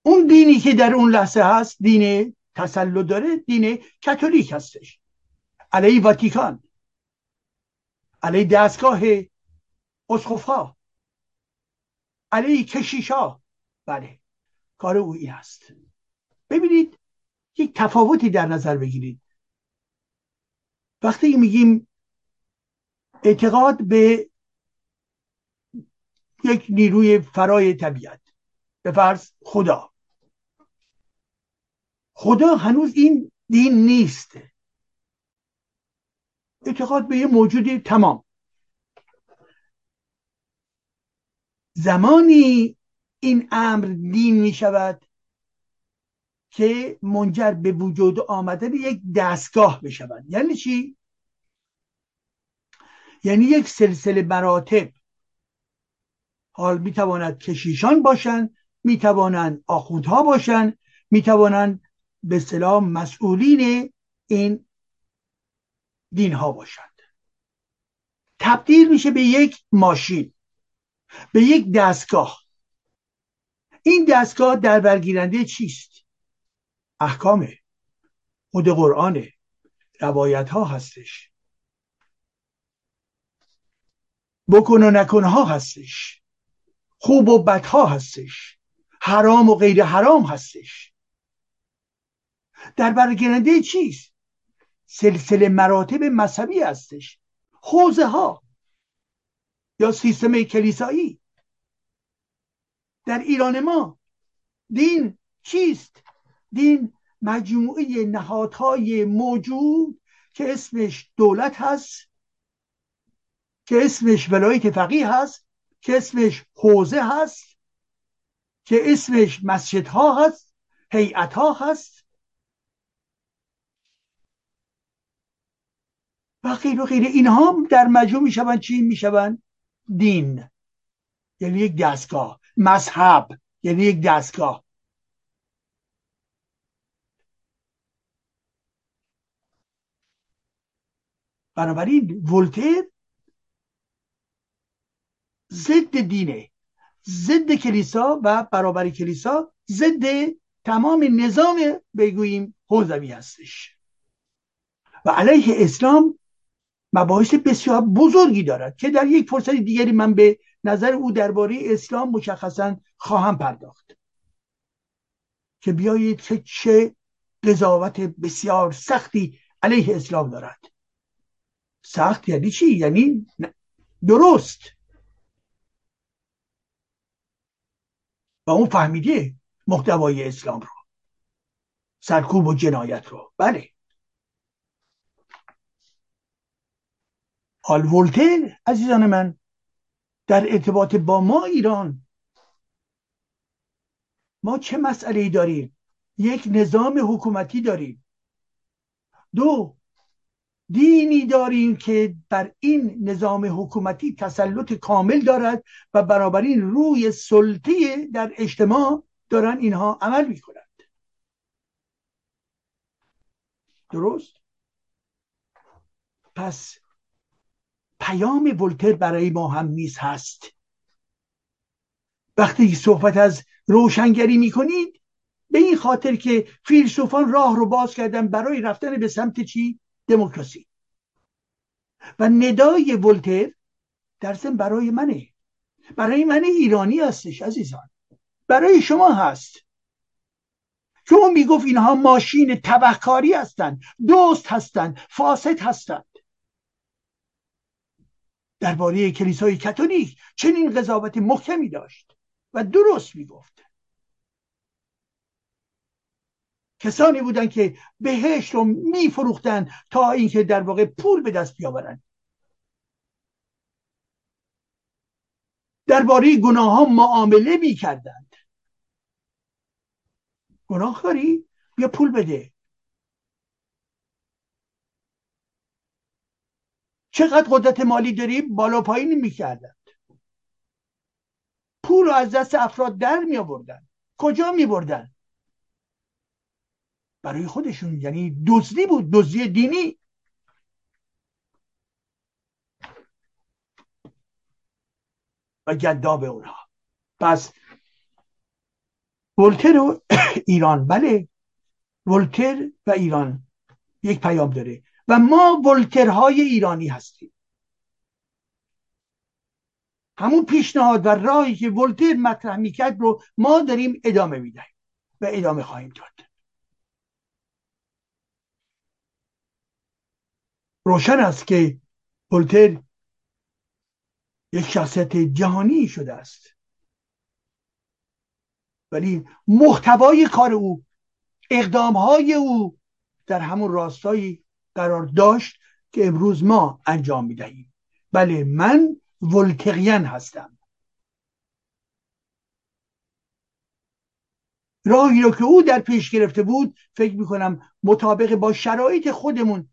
اون دینی که در اون لحظه هست دین تسلط داره دین کاتولیک هستش. علیه واتیکان. علیه دستگاه اسقفها. علیه کشیشا بله. کار او این هست ببینید یک تفاوتی در نظر بگیرید. وقتی میگیم اعتقاد به یک نیروی فرای طبیعت به فرض خدا. خدا هنوز این دین نیست. اعتقاد به یه موجودی تمام. زمانی این امر دین می شود که منجر به وجود آمدن یک دستگاه بشود یعنی چی؟ یعنی یک سلسله مراتب. حال می‌تواند کشیشان باشند می‌توانند آخوندها باشند می‌توانند به سلام مسئولین این دین ها باشند. تبدیل میشه به یک ماشین. به یک دستگاه. این دستگاه در برگیرنده چیست؟ احکامه. خود قرآنه. روایت ها هستش. بکن و نکن ها هستش. خوب و بد ها هستش. حرام و غیر حرام هستش. در برگیرنده چیست؟ سلسله مراتب مذهبی هستش. حوزه ها یا سیستم کلیسایی؟ در ایران ما دین چیست؟ دین مجموعه نهادهای موجود که اسمش دولت هست که اسمش ولایت فقیه هست که اسمش حوزه هست که اسمش مسجدها هست هیئت ها هست. و غیر و غیر اینها در مجموع می‌شوند. چی می‌شوند؟ دین یعنی یک دستگاه. مذهب یعنی یک دستگاه. بنابراین ولتر ضد دینه. ضد کلیسا و برابر کلیسا ضد تمام نظام بگوییم حوزوی هستش. و علیه اسلام مباحث بسیار بزرگی دارد که در یک فرصت دیگری من به نظر او درباره اسلام مشخصا خواهم پرداخت. که بیایید که چه قضاوت بسیار سختی علیه اسلام دارد. سخت یعنی چی؟ یعنی درست. و اون فهمیده محتوای اسلام رو سرکوب و جنایت رو. بله. حال ولتر عزیزان من در ارتباط با ما ایران. ما چه مسئله ای داریم؟ یک نظام حکومتی داریم. دو دینی داریم که بر این نظام حکومتی تسلط کامل دارد و بنابراین روی سلطه در اجتماع دارن اینها عمل می کنند درست؟ پس پیام ولتر برای ما هم نیز هست. وقتی صحبت از روشنگری می‌کنید به این خاطر که فیلسوفان راه رو باز کردن برای رفتن به سمت چی؟ دموکراسی. و ندای ولتر در ضمن برای منه. برای من ایرانی هستش عزیزان. برای شما هست. که اون می‌گفت اینها ماشین تبهکاری هستند دوست هستند فاسد هستند. درباره کلیسای کاتولیک چنین قضاوت محکمی داشت و درست می‌گفت. کسانی بودند که بهشت رو میفروختند تا اینکه در واقع پول به دست بیاورند. درباره گناه ها معامله می‌کردند. گناه کاری بیا پول بده. چقدر قدرت مالی داریم؟ بالا پایین می‌کردند پول رو از دست افراد در می آوردن کجا می بردن برای خودشون. یعنی دزدی بود. دزدی دینی. و گداب اونها. پس ولتر و *coughs* ایران. بله. ولتر و ایران. یک پیام داره. و ما ولترهای ایرانی هستیم. همون پیشنهاد و راهی که ولتر مطرح می‌کرد رو ما داریم ادامه می‌دهیم و ادامه خواهیم داد. روشن است که ولتر یک شخصیت جهانی شده است. ولی محتوای کار او اقدام های او در همون راستایی قرار داشت که امروز ما انجام می‌دهیم. بله من ولتقین هستم. راهی رو که او در پیش گرفته بود فکر می‌کنم مطابق با شرایط خودمون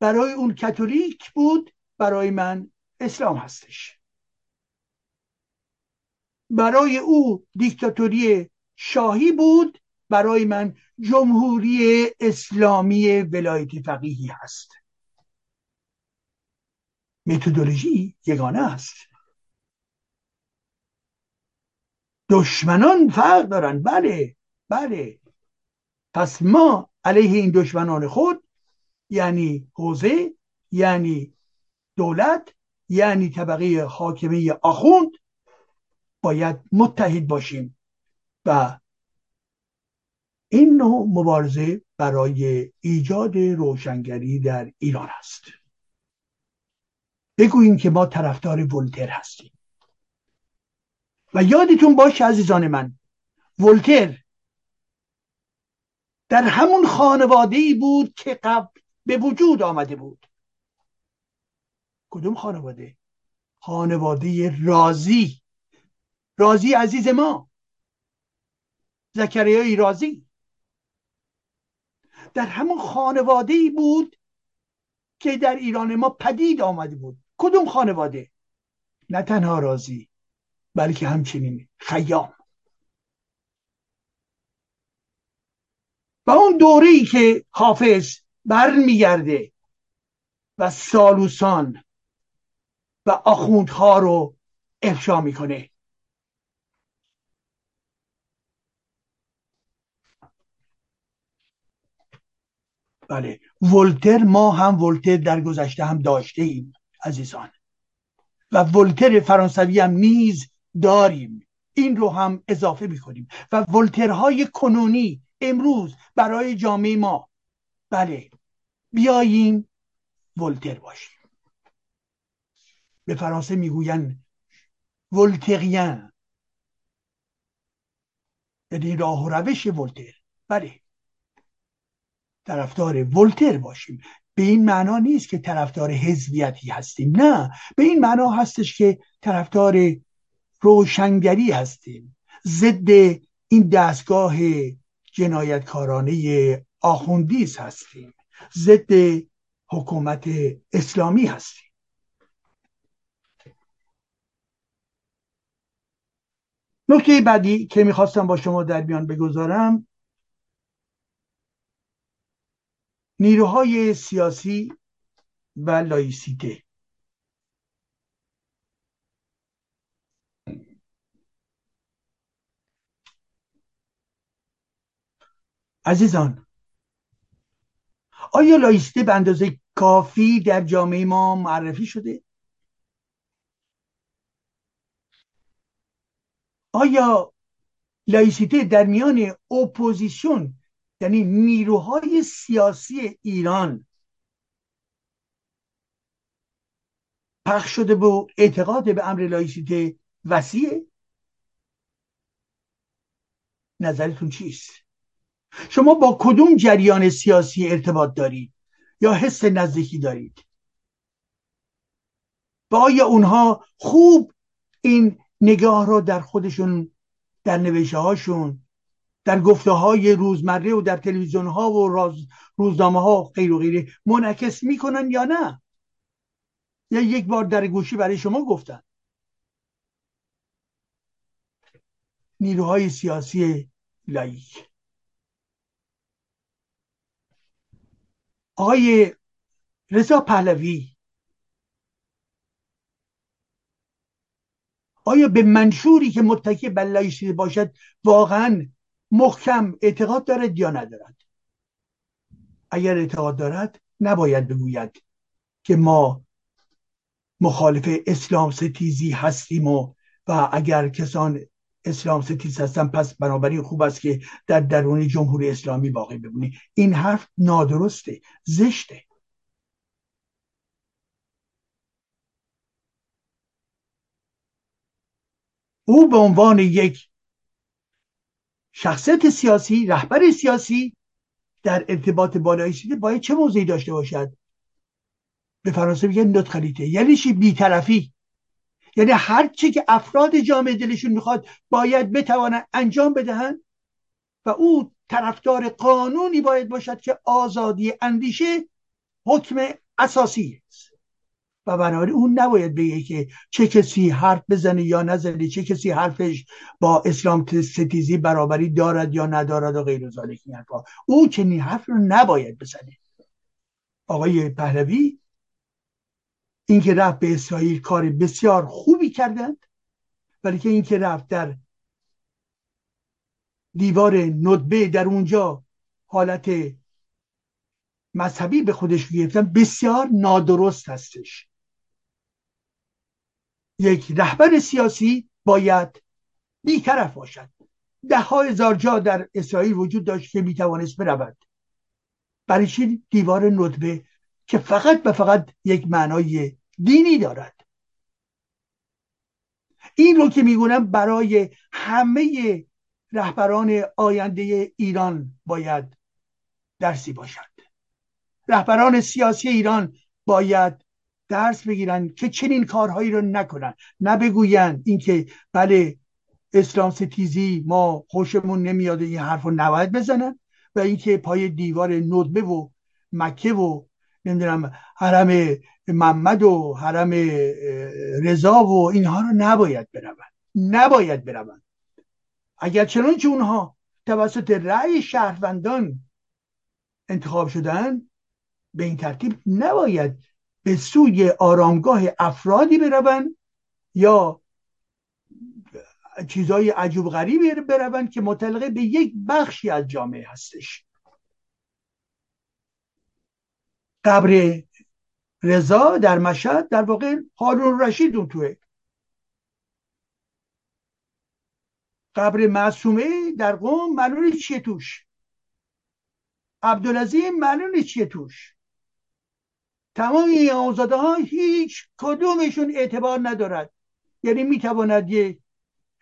برای اون کاتولیک بود برای من اسلام هستش. برای او دیکتاتوری شاهی بود برای من جمهوری اسلامی ولایت فقیهی هست متدولوژی یگانه است. دشمنان فرق دارن. بله بله. پس ما علیه این دشمنان خود یعنی حوزه یعنی دولت یعنی طبقه حاکمه آخوند باید متحد باشیم و این نوع مبارزه برای ایجاد روشنگری در ایران است. بگوییم که ما طرفدار ولتر هستیم. و یادتون باشه عزیزان من ولتر در همون خانواده ای بود که قبل به وجود آمده بود. کدوم خانواده؟ خانواده رازی. رازی عزیز ما. زکریای رازی. در همون خانواده ای بود که در ایران ما پدید آمده بود. کدوم خانواده؟ نه تنها رازی بلکه همچنین خیام. و اون دوره ای که حافظ برمیگرده و سالوسان و آخوندها رو افشا می‌کنه. بله. ولتر ما هم ولتر در گذشته هم داشته ایم عزیزان. و ولتر فرانسوی هم نیز داریم. این رو هم اضافه می‌کنیم. و ولترهای کنونی امروز برای جامعه ما. بله. بیاییم ولتر باشیم. به فرانسه می‌گوین ولترین یعنی راه و روش ولتر. بله. طرفدار ولتر باشیم. به این معنا نیست که طرفدار حزبیتی هستیم. نه به این معنا هستش که طرفدار روشنگری هستیم. ضد این دستگاه جنایتکارانه آخوندیز هستیم. ضد حکومت اسلامی هستیم. نکته بعدی که می‌خواستم با شما در میان بگذارم نیروهای سیاسی و لائیسیته. عزیزان آیا لائیسیته به اندازه کافی در جامعه ما معرفی شده؟ آیا لائیسیته در میان اپوزیسیون یعنی نیروهای سیاسی ایران پخش شده به اعتقاد به امر لایسیته وسیعه نظرتون چیست؟ شما با کدوم جریان سیاسی ارتباط دارید یا حس نزدیکی دارید؟ و آیا اونها خوب این نگاه را در خودشون در نوشته هاشون در گفته های روزمره و در تلویزیون ها و روزنامه ها غیر و غیره منعکس می‌کنن یا نه؟ یا یک بار در گوشی برای شما گفتن. نیروهای سیاسی لایک. آقای رضا پهلوی. آیا به منشوری که متکی بر لایسیته باشد واقعا محکم اعتقاد دارد یا ندارد؟ اگر اعتقاد دارد نباید بگوید که ما مخالف اسلام ستیزی هستیم و و اگر کسان اسلام ستیز هستن پس بنابراین خوب است که در درون جمهوری اسلامی باقی بمونی. این حرف نادرسته زشته. او به عنوان یک شخصیت سیاسی رهبر سیاسی در ارتباط بالایی باید چه موضعی داشته باشد؟ به فرانسه میگن نوترالیته یعنی چی؟ بیطرفی. یعنی هر چی که افراد جامعه دلشون می‌خواد باید بتوانن انجام بدهند و او طرفدار قانونی باید باشد که آزادی اندیشه حکم اساسی است. و بنابراین اون نباید بگه که چه کسی حرف بزنه یا نزنه چه کسی حرفش با اسلام ستیزی برابری دارد یا ندارد و غیر ذالک این حرفا. او چنین حرف رو نباید بزنه. آقای پهلوی اینکه رفت به اسرائیل کار بسیار خوبی کردند ولی که اینکه رفت در دیوار ندبه در اونجا حالت مذهبی به خودش گرفتن بسیار نادرست هستش. یک رهبر سیاسی باید بیطرف باشد. ده ها هزار جا در اسرائیل وجود داشت که می‌توانست برود. برای چی دیوار ندبه که فقط و فقط یک معنای دینی دارد؟ این رو که میگونم برای همه رهبران آینده ایران باید درسی باشد. رهبران سیاسی ایران باید درس بگیرن که چنین کارهایی رو نکنن. نه بگوین اینکه بله اسلام ستیزی ما خوشمون نمیاد این حرف رو نباید بزنن و اینکه پای دیوار ندبه و مکه و نمی‌دونم حرم محمد و حرم رضا و اینها رو نباید بروند. نباید بروند. اگر چنانچه اونها توسط رأی شهروندان انتخاب شدن به این ترتیب نباید به سوی آرامگاه افرادی بروند یا چیزای عجوب غریبی بروند که متعلقه به یک بخشی از جامعه هستش. قبر رضا در مشهد در واقع هارون رشید اون توه. قبر معصومه در قوم معلوم چیه توش. عبدالعظیم معلوم چیه توش. تمام این آزاده ها هیچ کدومشون اعتبار ندارد. یعنی می‌تواند یه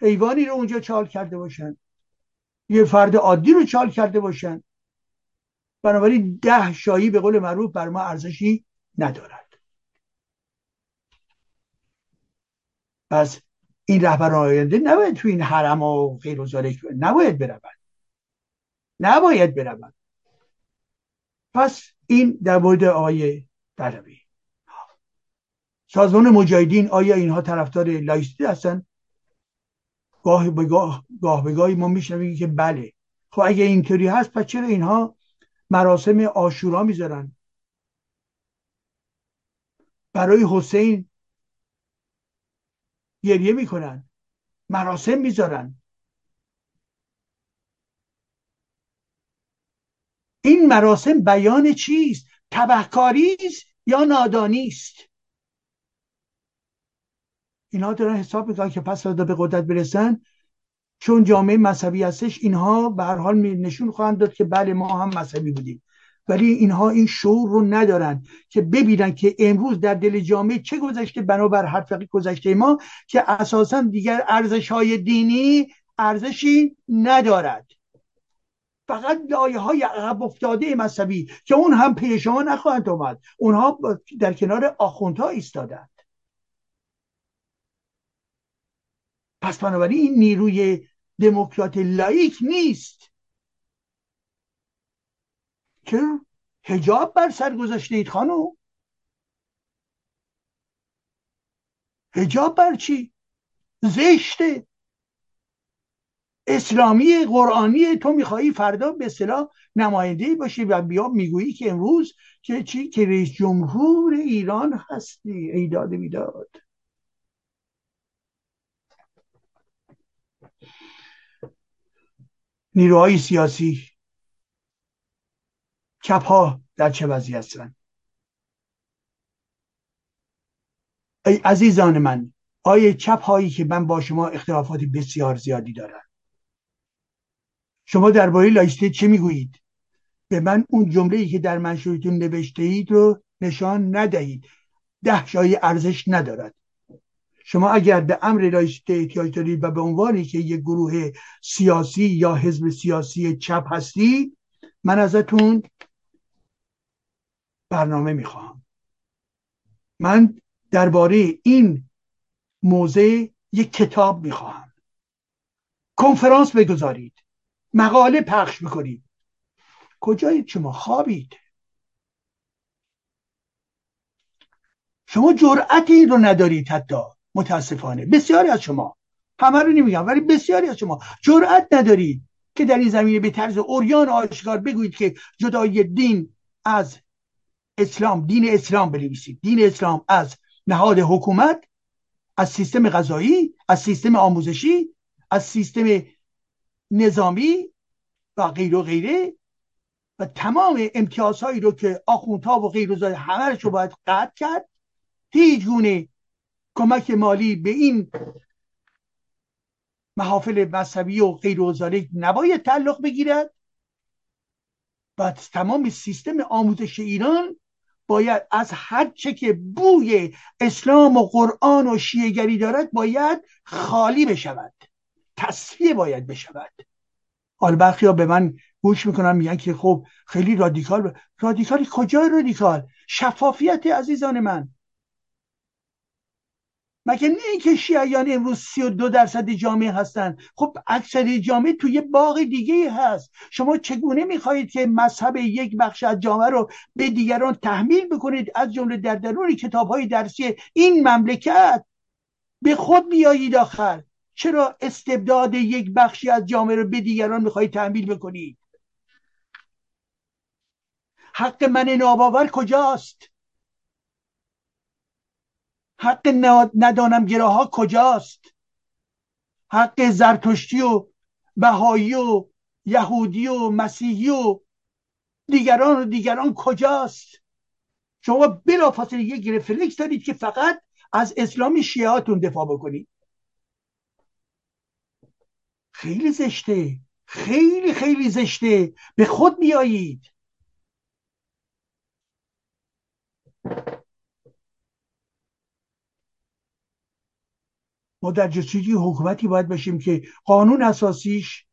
حیوانی رو اونجا چال کرده باشن. یه فرد عادی رو چال کرده باشن. بنابراین ده شایی به قول معروف بر ما ارزشی ندارد. پس این رهبر آینده نباید تو این حرم و غیر و نباید بروند نباید بروند پس این در مورد آقای دلوی. سازمان مجاهدین آیا اینها طرفدار لایستی هستن؟ گاه به گاه, گاه به گاهی ما میشنویم که بله. خب اگه اینطوری هست پس چرا اینها مراسم آشورا می‌ذارن؟ برای حسین گریه می‌کنن. مراسم می‌ذارن. این مراسم بیان چیست؟ تبهکاری است یا نادانی است اینها دارن حساب می‌کنن که پس فردا به قدرت برسن. چون جامعه مذهبی هستش اینها به هر حال نشون خواهند داد که بله ما هم مذهبی بودیم. ولی اینها این شعور رو ندارن که ببینن که امروز در دل جامعه چه گذشته بنابر حرف گذشته ما که اساسا دیگر ارزش های دینی ارزشی ندارد. فقط لایه های عقب افتاده مذهبی که اون هم پی شما نخواهند اومد اونها در کنار آخوندها ایستادند. پس بنابراین این نیروی دموکرات لایک نیست. چرا؟ هجاب بر سر گذاشته اید خانم. هجاب بر چی؟ زشته. اسلامی قرآنی تو میخوایی فردا به اصطلاح نماینده باشی و بیا می‌گویی که امروز که چی؟ که رئیس جمهور ایران هستی ایداد می‌داد نیروهای سیاسی چپ ها در چه وضعی هستن؟ ای عزیزان من آیا چپ هایی که من با شما اختلافات بسیار زیادی دارم شما درباره لایسته چه می‌گویید؟ به من اون جمله ای که در منشورتون نوشته اید رو نشان ندهید. ده شای ارزش ندارد. شما اگر به امر لایسته احتیاج دارید و به عنوانی که یک گروه سیاسی یا حزب سیاسی چپ هستی من ازتون برنامه می‌خواهم. من درباره این موضع یک کتاب می‌خواهم. کنفرانس بگذارید. مقاله پخش می‌کنید کجایید شما؟ خوابید. شما جرأت این رو ندارید حتی. متاسفانه. بسیاری از شما. همه رو نمیگم ولی بسیاری از شما جرأت ندارید که در این زمینه به طرز اوریان آشکار بگویید که جدای دین از اسلام دین اسلام بنویسید. دین اسلام از نهاد حکومت از سیستم غذایی از سیستم آموزشی از سیستم نظامی و غیر و غیره و تمام امتیازهایی رو که آخوندها و غیر و همه رو باید قطع کرد. هیچ گونه کمک مالی به این محافل مذهبی و غیر و نباید تعلق بگیرد. و تمام سیستم آموزش ایران باید از هر چه که بوی اسلام و قرآن و شیعگری دارد باید خالی بشود. تصفیه باید بشود. حال برخی به من گوش می‌کنن میگن که خب خیلی رادیکال ب... رادیکالی کجا رادیکال؟ شفافیت عزیزان من. مگه نه اینکه شیعیان امروز سی و دو درصد جامعه هستن؟ خب اکثر جامعه توی باغ دیگه هست. شما چگونه می‌خواهید که مذهب یک بخش از جامعه رو به دیگران تحمیل بکنید؟ از جمله در درون کتاب های درسی این مملکت. به خود بیایید آخر. چرا استبداد یک بخشی از جامعه رو به دیگران می‌خواهید تحمیل بکنید حق من ناباور کجاست؟ حق ندانم گراها کجاست؟ حق زرتشتی و بهایی و یهودی و مسیحی و دیگران و دیگران کجاست؟ شما بلافاصله یک رفلکس دارید که فقط از اسلام شیعاتون دفاع بکنید. خیلی زشته. خیلی خیلی زشته. به خود بیایید. ما در جستجوی حکومتی باید باشیم که قانون اساسیش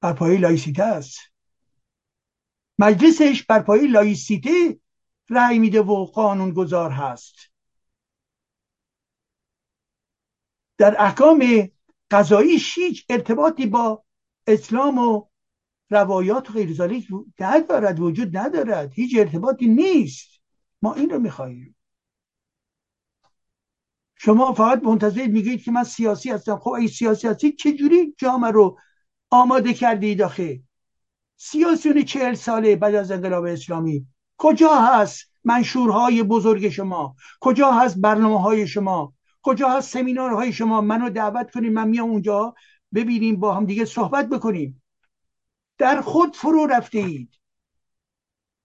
بر پایه لایسیته است. مجلسش بر پایه لایسیته رأی میده و قانون گذار هست. در احکام قضایی هیچ ارتباطی با اسلام و روایات و غیر ندارد وجود ندارد. هیچ ارتباطی نیست. ما این رو می‌خواهیم. شما فقط منتظر میگید که من سیاسی هستم. خب ای سیاسی هستی چجوری جامعه رو آماده کردید آخه؟ سیاسیون چهل ساله بعد از انقلاب اسلامی. کجا هست منشورهای بزرگ شما؟ کجا هست برنامه های شما؟ کجا هست سمینارهای شما؟ منو دعوت کنید من میام اونجا ببینیم با هم دیگه صحبت بکنیم. در خود فرو رفته اید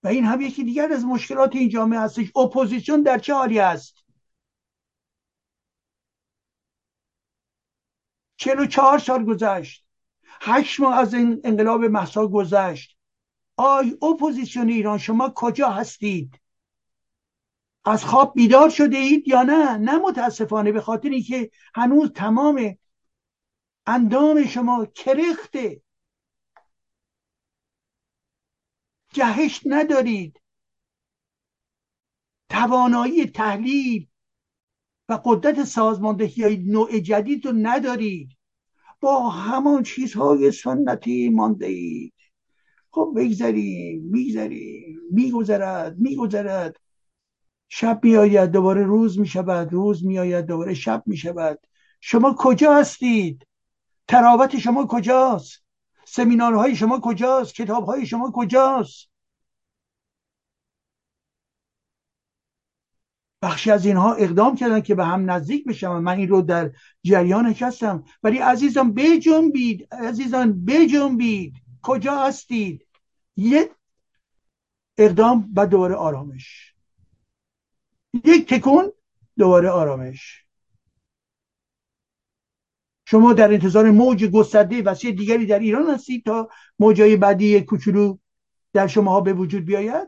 و این هم یکی دیگر از مشکلات این جامعه هستش. اپوزیسیون در چه حالی است؟ چهل و چهار سال گذشت. هشت ماه از این انقلاب مهسا گذشت. آی اپوزیسیون ایران شما کجا هستید؟ از خواب بیدار شده اید یا نه؟ نه متاسفانه به خاطر اینکه هنوز تمام اندام شما کرخته. جهش ندارید. توانایی تحلیل و قدرت سازماندهی های نوع جدید رو ندارید. با همان چیزهای سنتی مانده اید. خب بگذریم میگذریم میگذرد میگذرد. شب میآید دوباره روز می‌شود روز میآید دوباره شب می‌شود. شما کجا هستید؟ تراوت شما کجاست؟ سمینارهای شما کجاست؟ کتابهای شما کجاست؟ بخشی از اینها اقدام کردن که به هم نزدیک بشن من این رو در جریان هستم ولی عزیزان بجنبید. عزیزان بجنبید. کجا هستید؟ یک اقدام و دوباره آرامش. یک تکون دوباره آرامش. شما در انتظار موج گسترده وسیع دیگری در ایران هستید تا موجای بعدی کوچولو در شما ها به وجود بیاید؟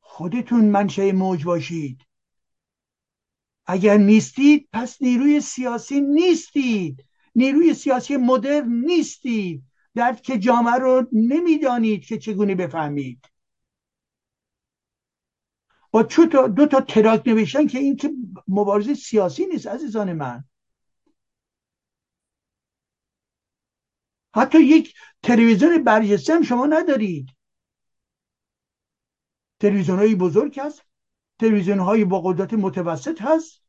خودتون منشه موج باشید. اگر نیستید پس نیروی سیاسی نیستید. نیروی سیاسی مدرن نیستید. در که جامعه رو نمی‌دانید که چگونه بفهمید. با دو تا تراک نوشتن که این که مبارزه سیاسی نیست عزیزان من. حتی یک تلویزیون برجسته هم شما ندارید. تلویزیون های بزرگ هست تلویزیون های با قدرت متوسط هست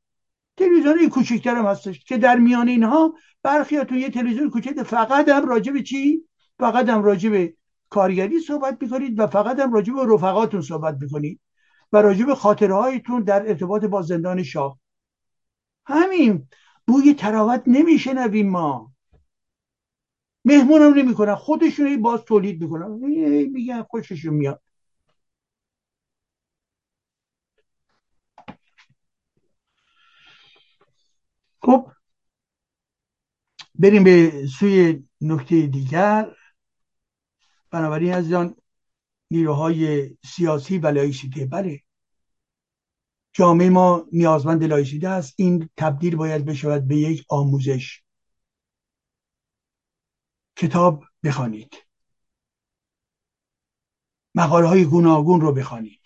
تلویزیون های کوچکتر هم هستش که در میان اینها برخیاتون یه تلویزیون کوچک فقط هم راجع به چی؟ فقط هم راجع به کارگری صحبت می‌کنید و فقط هم راجع به رفقاتون صحبت می‌کنید. و راجع به خاطرهایتون در ارتباط با زندان شاه. همین. بوی تراوت نمیشنویم ما. مهمون هم نمی‌کنن. خودشون باز تولید می‌کنن. میگن خوششون میاد. خب بریم به سوی نکته دیگر. بنابراین آن نیروهای سیاسی و لایسیته بله. جامعه ما نیازمند لائیسیته است. این تبدیل باید بشود به یک آموزش. کتاب بخوانید. مقاله های گوناگون رو بخوانید.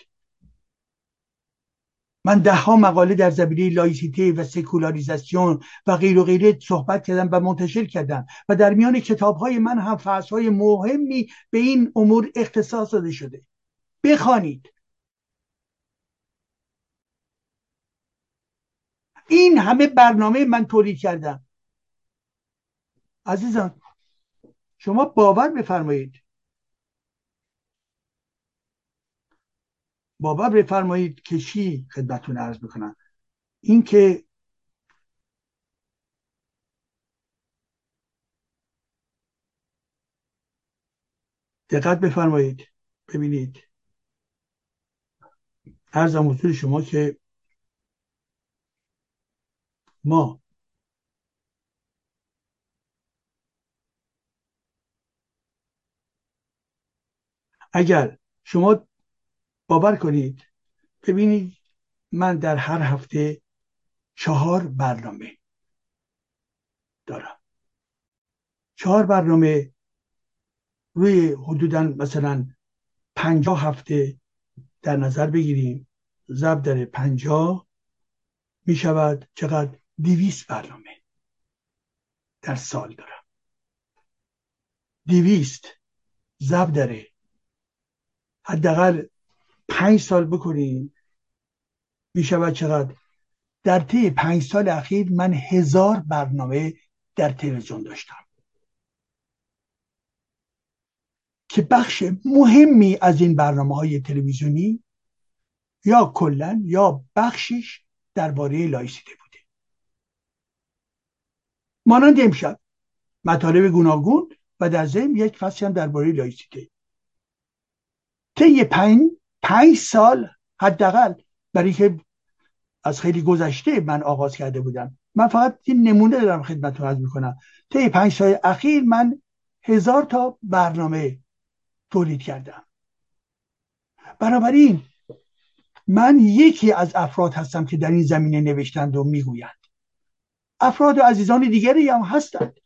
من ده مقاله در زمینه لائیسیته و سکولاریزاسیون و غیره و غیره صحبت کردم و منتشر کردم و در میان کتاب های من هم فصل های مهمی به این امور اختصاص داده شده. بخوانید. این همه برنامه من تولید کردم. عزیزان شما باور بفرمایید. باور بفرمایید که چی خدمتتون عرض می‌کنم. این که دقت بفرمایید. ببینید. ارزم حضور شما که ما اگر شما باور کنید. ببینید من در هر هفته چهار برنامه دارم. چهار برنامه روی حدودا مثلا پنجاه هفته در نظر بگیریم. ضرب در پنجاه می شود چقدر؟ دیویست برنامه در سال دارم. دیویست ضرب داره حداقل پنج سال بکنیم می شود چقدر؟ در طی پنج سال اخیر من هزار برنامه در تلویزیون داشتم. که بخش مهمی از این برنامه های تلویزیونی یا کلا یا بخشش درباره لایسیته بوده. مانند امشب مطالب گوناگون و در ضمن یک فصلی هم درباره لایسیته طی پنج پنج سال حداقل برای که از خیلی گذشته من آغاز کرده بودم. من فقط این نمونه دارم خدمت رو می‌کنم. طی پنج سال اخیر من هزار تا برنامه تولید کردم. بنابراین من یکی از افراد هستم که در این زمینه نوشتند و می‌گویند. افراد و عزیزان دیگری هم هستند.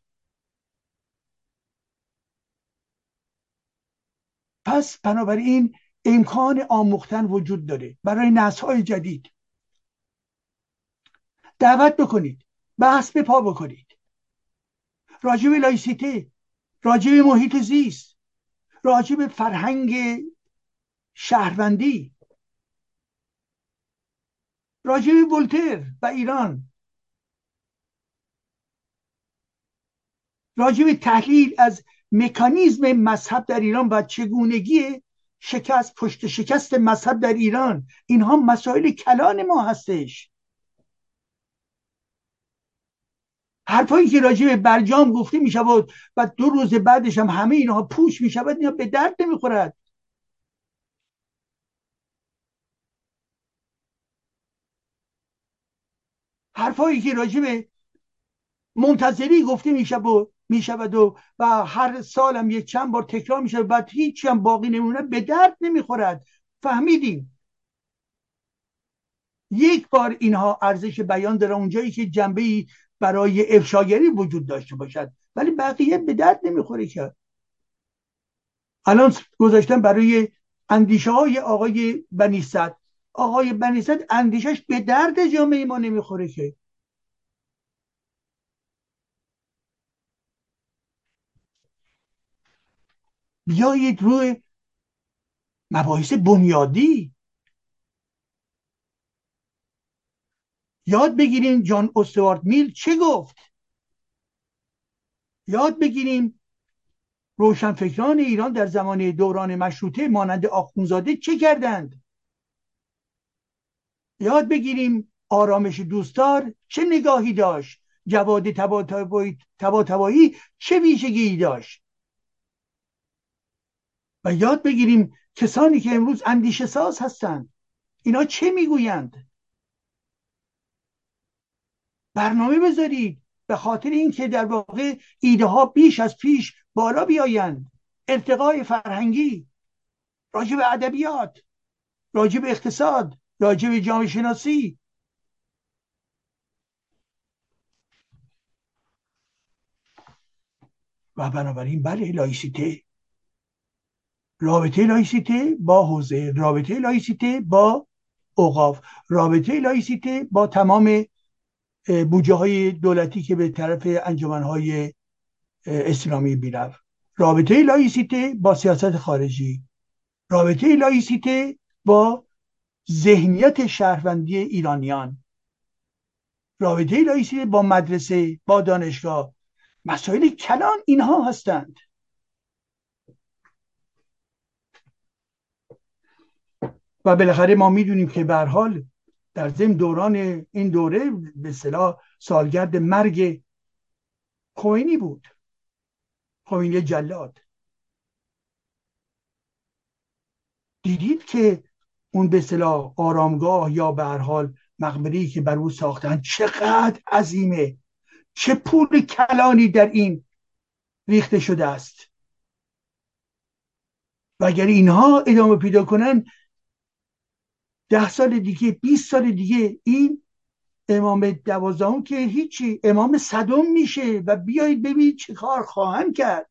پس بنابراین امکان آموختن وجود داره برای نسل جدید. دعوت بکنید بحث به پا بکنید. راجب لایسیته راجب محیط زیست راجب فرهنگ شهروندی راجب ولتر و ایران راجب تحلیل از مکانیزم مذهب در ایران و چگونگی شکست پشت شکست مذهب در ایران. اینها مسائل کلان ما هستش. حرفایی که راجع به برجام گفته می شود و دو روز بعدش هم همه اینها پوش می شود به درد نمی‌خورد حرفایی که راجع به منتظری گفته می شود می شود و, و هر سالم یک چند بار تکرار می شود بعد هیچی هم باقی نمونه به درد نمی‌خورد. فهمیدیم. یک بار اینها ارزش بیان داره اونجایی که جنبه برای افشاگری وجود داشته باشد. ولی بقیه به درد نمی‌خوره که. الان گذاشتم برای اندیشه های آقای بنیست آقای بنیست اندیشش به درد جامعه ما نمی‌خوره که. بیایید روی مباحث بنیادی. یاد بگیریم جان استوارت میل چه گفت؟ یاد بگیریم روشنفکران ایران در زمان دوران مشروطه مانند آخونزاده چه کردند؟ یاد بگیریم آرامش دوستدار چه نگاهی داشت؟ جواد تبا چه ویژگی داشت؟ و یاد بگیریم کسانی که امروز اندیشه ساز هستند. اینا چه می‌گویند؟ برنامه بذارید به خاطر اینکه در واقع ایده ها بیش از پیش بالا بیایند. ارتقای فرهنگی راجع به ادبیات راجع به اقتصاد راجع به جامعه شناسی. و بنابراین بله لائیسیته رابطه لائیسیته با حوزه رابطه لائیسیته با اوقاف رابطه لائیسیته با تمام بودجه های دولتی که به طرف انجمن های اسلامی می‌رفت. رابطه لائیسیته با سیاست خارجی. رابطه لائیسیته با ذهنیت شهروندی ایرانیان. رابطه لائیسیته با مدرسه با دانشگاه. مسائل کلان اینها هستند. و بالاخره ما می‌دونیم که به هر حال در ضمن دوران این دوره به اصطلاح سالگرد مرگ خوینی بود. خوینی جلاد. دیدید که اون به اصطلاح آرامگاه یا به هر حال مقبری که بر او ساختن چقدر عظیمه. چه پول کلانی در این ریخته شده است. و اگر اینها ادامه پیدا کنن ده سال دیگه 20 سال دیگه این امام دوازدهم که هیچی امام صدم میشه و بیایید ببینید چه کار خواهند کرد.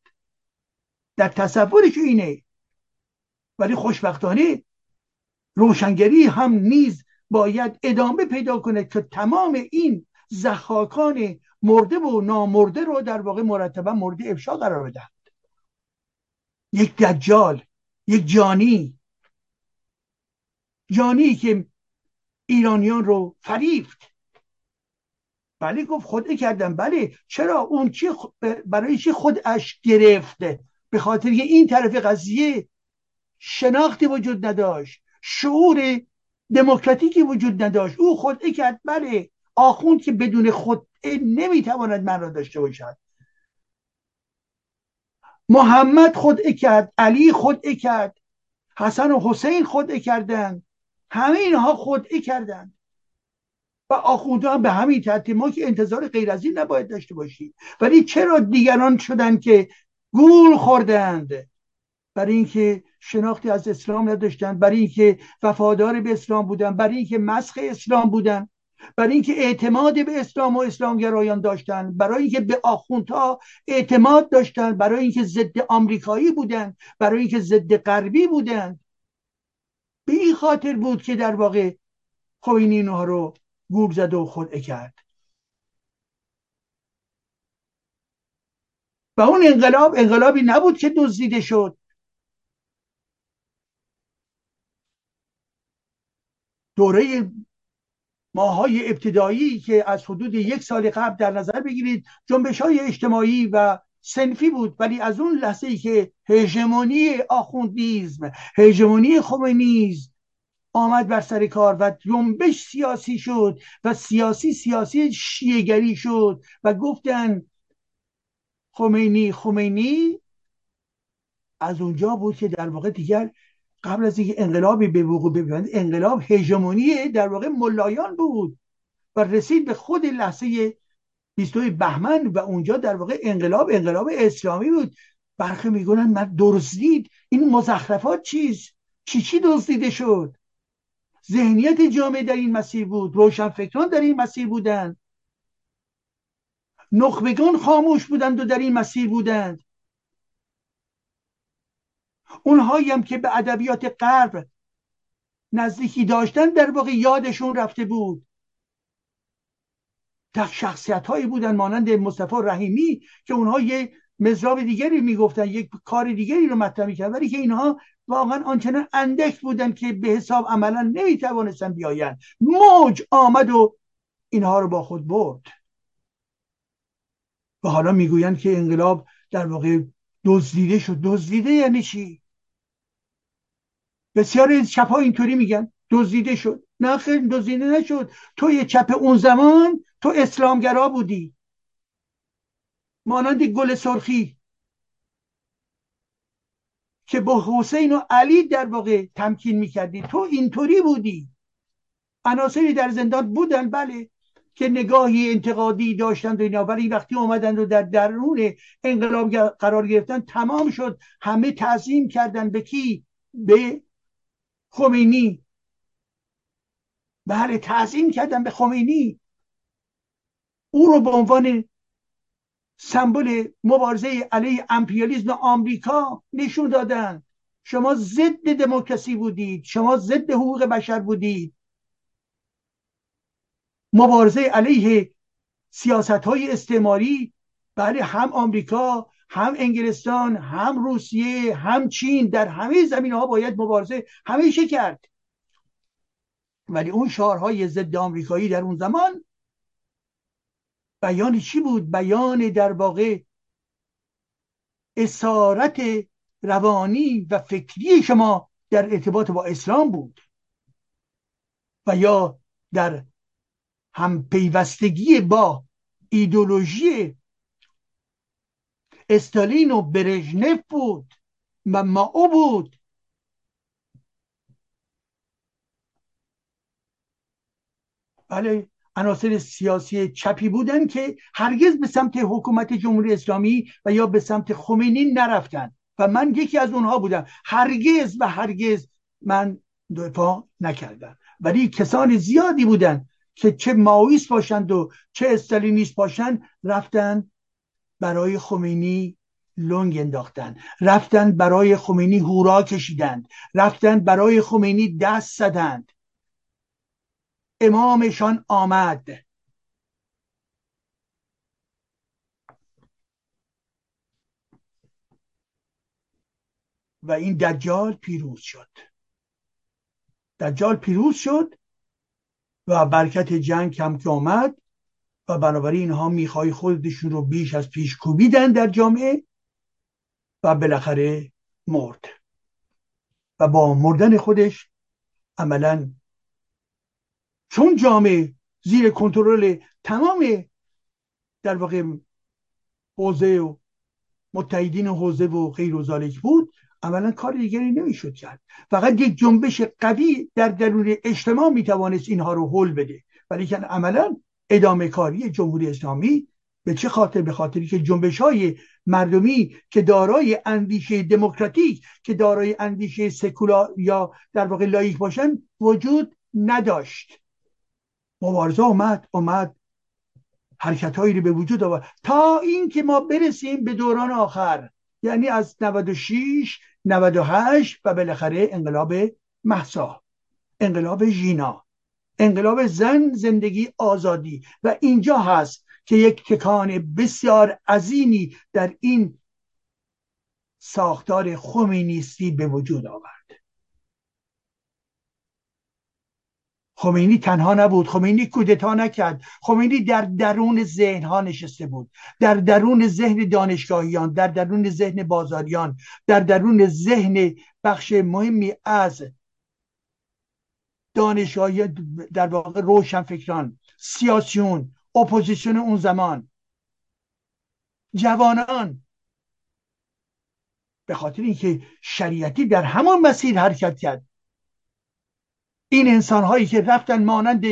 در تصورش اینه. ولی خوشبختانه روشنگری هم نیز باید ادامه پیدا کنه که تمام این زخاکان مرده و نامرده رو در واقع مرتبا مورد افشا قرار بدهند یک دجال یک جانی جانی که ایرانیان رو فریفت. بله گفت خود کردم. بله چرا اون چی برای چی خودش گرفته به خاطر این طرف قضیه شناختی وجود نداشت شعور دموکراتیکی وجود نداشت. او خود کرد بله آخوند که بدون خود نمی‌تواند من را داشته باشد. محمد خود کرد علی خود کرد حسن و حسین خود کردند. همه اینها خودعه کردند. و آخوندها به همین ترتیب ما که انتظار غیر از این نباید داشته باشیم. ولی چرا دیگران شدند که گول خوردند؟ برای اینکه شناختی از اسلام نداشتند برای اینکه وفادار به اسلام بودند برای اینکه مسخ اسلام بودند برای اینکه اعتماد به اسلام و اسلامگرایان داشتند برای اینکه به آخوندها اعتماد داشتند برای اینکه ضد آمریکایی بودند برای اینکه ضد غربی بودند به این خاطر بود که در واقع خوینی اینها رو گور زد و خود کرد. و اون انقلاب انقلابی نبود که دزدیده شد. دوره ماهای ابتدایی که از حدود یک سال قبل در نظر بگیرید جنبش های اجتماعی و سنفی بود ولی از اون لحظه ای که هژمونی آخوندیزم هژمونی خمینیز آمد بر سر کار و جنبش سیاسی شد و سیاسی سیاسی شیعگری شد و گفتن خمینی خمینی از اونجا بود که در واقع دیگر قبل از اینکه انقلابی به وقوع بپیوند انقلاب هژمونی در واقع ملایان بود و رسید به خود لحظه 22 بهمن و اونجا در واقع انقلاب انقلاب اسلامی بود. برخی میگونن من دزدید. این مزخرفات چیز چی چی دزدیده شد؟ ذهنیت جامعه در این مسیر بود. روشنفکران در این مسیر بودند. نخبگان خاموش بودند و در این مسیر بودند. اونهایی هم که به ادبیات غرب نزدیکی داشتن در واقع یادشون رفته بود. شخصیت هایی بودن مانند مصطفی رحیمی که اونها یه مزراب دیگری می‌گفتن یک کار دیگری رو مطرح می‌کرد ولی که اینها واقعا آنچنان اندک بودن که به حساب عملا نمی‌توانستن بیاین موج آمد و اینها رو با خود برد. و حالا می‌گویند که انقلاب در واقع دزدیده شد. دزدیده یعنی چی؟ بسیار چپ ها اینطوری میگن. دزدیده شد. نه خیلی دزدیده نشد. تو چپ اون زمان تو اسلامگرا بودی. مانند گل سرخی. که با حسین و علی در واقع تمکین می‌کردی. تو اینطوری بودی. عناصری در زندان بودن بله که نگاهی انتقادی داشتند و اینا. ولی وقتی اومدن و در درون انقلاب قرار گرفتن تمام شد. همه تعظیم کردن. به کی؟ به خمینی. بله تعظیم کردن به خمینی. او رو به عنوان سمبل مبارزه علیه امپریالیزم آمریکا نشون دادن. شما ضد دموکراسی بودید. شما ضد حقوق بشر بودید. مبارزه علیه سیاست های استعماری بله هم آمریکا هم انگلستان هم روسیه هم چین در همه زمین ها باید مبارزه همیشه کرد. ولی اون شعارهای ضد آمریکایی در اون زمان بیان چی بود؟ بیان در واقع اسارت روانی و فکری شما در ارتباط با اسلام بود و یا در هم پیوستگی با ایدولوژی استالین و برژنف بود و ماو بود. بله. عناصر سیاسی چپی بودن که هرگز به سمت حکومت جمهوری اسلامی و یا به سمت خمینی نرفتن. و من یکی از اونها بودم. هرگز و هرگز من دفاع نکردم. ولی کسان زیادی بودن که چه ماویست باشند و چه استالینیست باشند رفتن برای خمینی لنگ انداختن. رفتن برای خمینی هورا کشیدند. رفتن برای خمینی دست زدند. امامشان آمد. و این دجال پیروز شد. دجال پیروز شد و برکت جنگ کم که آمد و بنابراین اینها می‌خوای خودشون رو بیش از پیش کوبیدن در جامعه و بالاخره مرد. و با مردن خودش عملا چون جامعه زیر کنترل تمام در واقع حوزه و متحدین حوزه و غیر و بود اولا کار دیگری نمی‌شد کرد. فقط یک جنبش قوی در درون اجتماع می‌توانست اینها رو حل بده. ولی که عملا ادامه کاری جمهوری اسلامی به چه خاطر؟ به خاطری که جنبش های مردمی که دارای اندیشه دموکراتیک که دارای اندیشه سکولار یا در واقع لایک باشن وجود نداشت. مبارزه اومد اومد. حرکت هایی رو به وجود آورد. تا اینکه ما برسیم به دوران آخر. یعنی از 96 98 و بالاخره انقلاب محسا انقلاب ژینا انقلاب زن زندگی آزادی. و اینجا هست که یک تکان بسیار عظیمی در این ساختار خمینیستی به وجود آورد. خمینی تنها نبود خمینی کودتا نکرد. خمینی در درون ذهن ها نشسته بود. در درون ذهن دانشگاهیان در درون ذهن بازاریان در درون ذهن بخش مهمی از دانشگاهی در واقع روشن فکران سیاسیون اپوزیسیون اون زمان جوانان. به خاطر اینکه شریعتی در همان مسیر حرکت کرد. این انسان هایی که رفتن مانند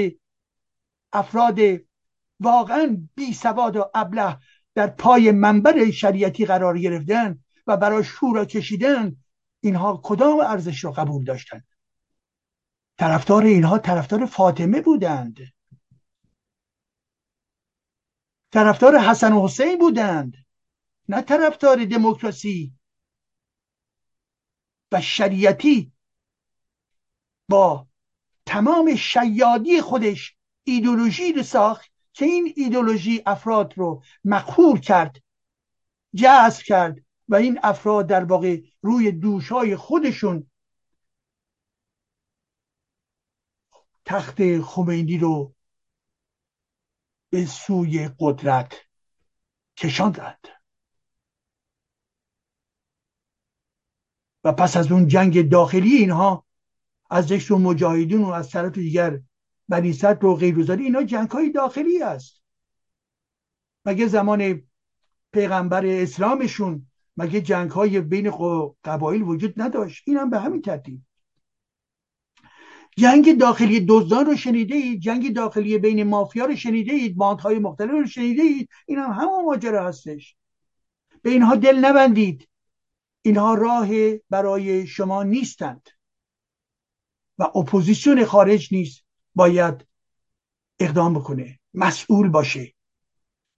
افراد واقعا بی سواد و ابله در پای منبر شریعتی قرار گرفتن و برای شورا کشیدن اینها کدام ارزش را قبول داشتند طرفدار اینها طرفدار فاطمه بودند. طرفدار حسن و حسین بودند. نه طرفدار دموکراسی و شریعتی با تمام شیادی خودش ایدولوژی رو ساخت که این ایدولوژی افراد رو مقهور کرد جذب کرد و این افراد در واقع روی دوشای خودشون تخت خمینی رو به سوی قدرت کشاندند. و پس از اون جنگ داخلی اینها از و مجاهدین و از طرف دیگر بنی صدر و غیرگذاری اینا جنگ های داخلی است. مگه زمان پیغمبر اسلامشون مگه جنگ های بین قبایل وجود نداشت؟ این هم به همین ترتیب. جنگ داخلی دزدان رو شنیده اید جنگ داخلی بین مافیا رو شنیده اید باندهای مختلف رو شنیده اید این هم همون ماجرا هستش. به اینها دل نبندید. اینها راه برای شما نیستند. و اپوزیسیون خارج نیست باید اقدام بکنه مسئول باشه.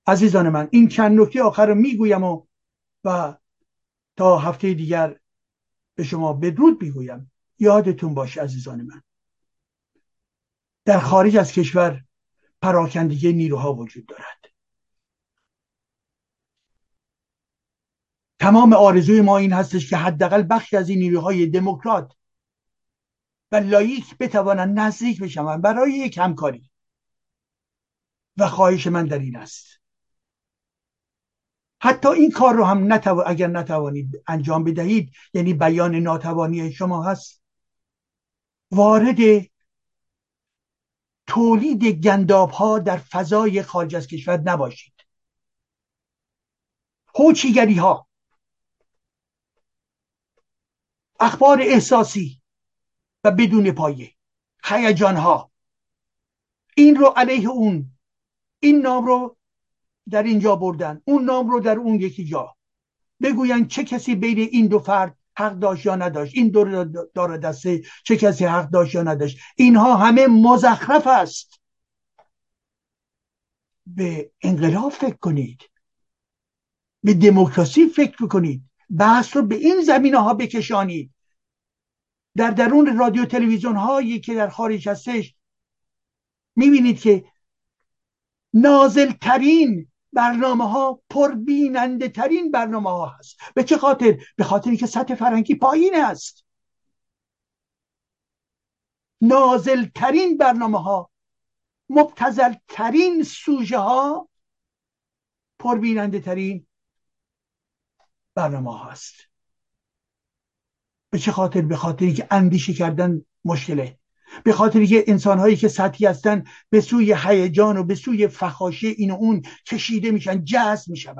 عزیزان من این چند نکته آخر رو می‌گویم و و تا هفته دیگر به شما بدرود می‌گویم. یادتون باشه عزیزان من. در خارج از کشور پراکندگی نیروها وجود دارد. تمام آرزوی ما این هستش که حداقل بخشی از این نیروهای دموکرات و لایک بتوانند نزدیک بشوند برای یک همکاری. و خواهش من در این است. حتی این کار رو هم نتو... اگر نتوانید انجام بدهید یعنی بیان ناتوانی شما هست وارد تولید گنداب ها در فضای خارج از کشور نباشید. هوچیگری ها اخبار احساسی. و بدون پایه. هیجان ها این رو علیه اون. این نام رو در اینجا بردن. اون نام رو در اون یکی جا. بگوین چه کسی بین این دو فرد حق داشت یا نداشت. این دو دار دسته چه کسی حق داشت یا نداشت. اینها همه مزخرف است. به انقلاب فکر کنید. به دموکراسی فکر کنید بحث رو به این زمینه ها بکشانید. در درون رادیو تلویزیون هایی که در خارج هستش می‌بینید که نازل ترین برنامه ها پربیننده ترین برنامه ها هست. به چه خاطر؟ به خاطر که سطح فرنگی پایین است. نازل ترین برنامه ها مبتزل ترین سوژه ها پربیننده ترین برنامه هست. به چه خاطر؟ به خاطر که اندیشه کردن مشکله به خاطر که انسان هایی که سطحی هستن به سوی هیجان و به سوی فخاشه این و اون کشیده میشن جذب میشون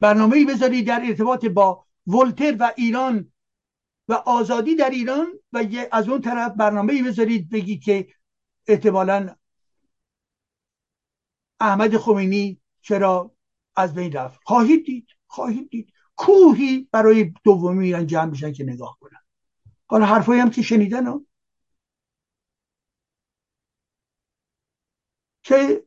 برنامه ای بذارید در ارتباط با ولتر و ایران و آزادی در ایران و از اون طرف برنامه ای بذارید بگید که احتمالا احمد خمینی چرا از بین رفت؟ خواهید دید خواهید دید. کوهی برای دومی میرن جمع میشن که نگاه کنن. حالا حرفایی هم که شنیدن ها. که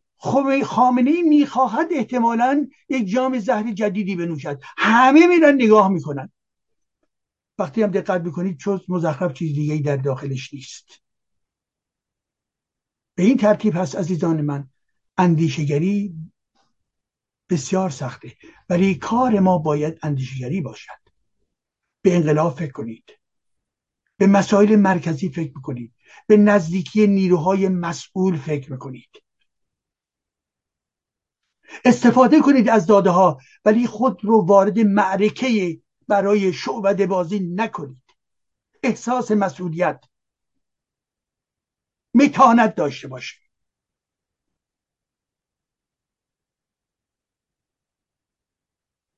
خامنه ای می‌خواهد احتمالا یک جام زهر جدیدی بنوشد. همه میرن نگاه می‌کنن. وقتی هم دقت می‌کنید چون مزخرف چیز دیگه در داخلش نیست. به این ترتیب هست عزیزان من. اندیشگری بسیار سخته. ولی کار ما باید اندیشگری باشد. به انقلاب فکر کنید. به مسائل مرکزی فکر کنید به نزدیکی نیروهای مسئول فکر کنید استفاده کنید از داده ها ولی خود رو وارد معرکه برای شعبده بازی نکنید. احساس مسئولیت متانت داشته باشید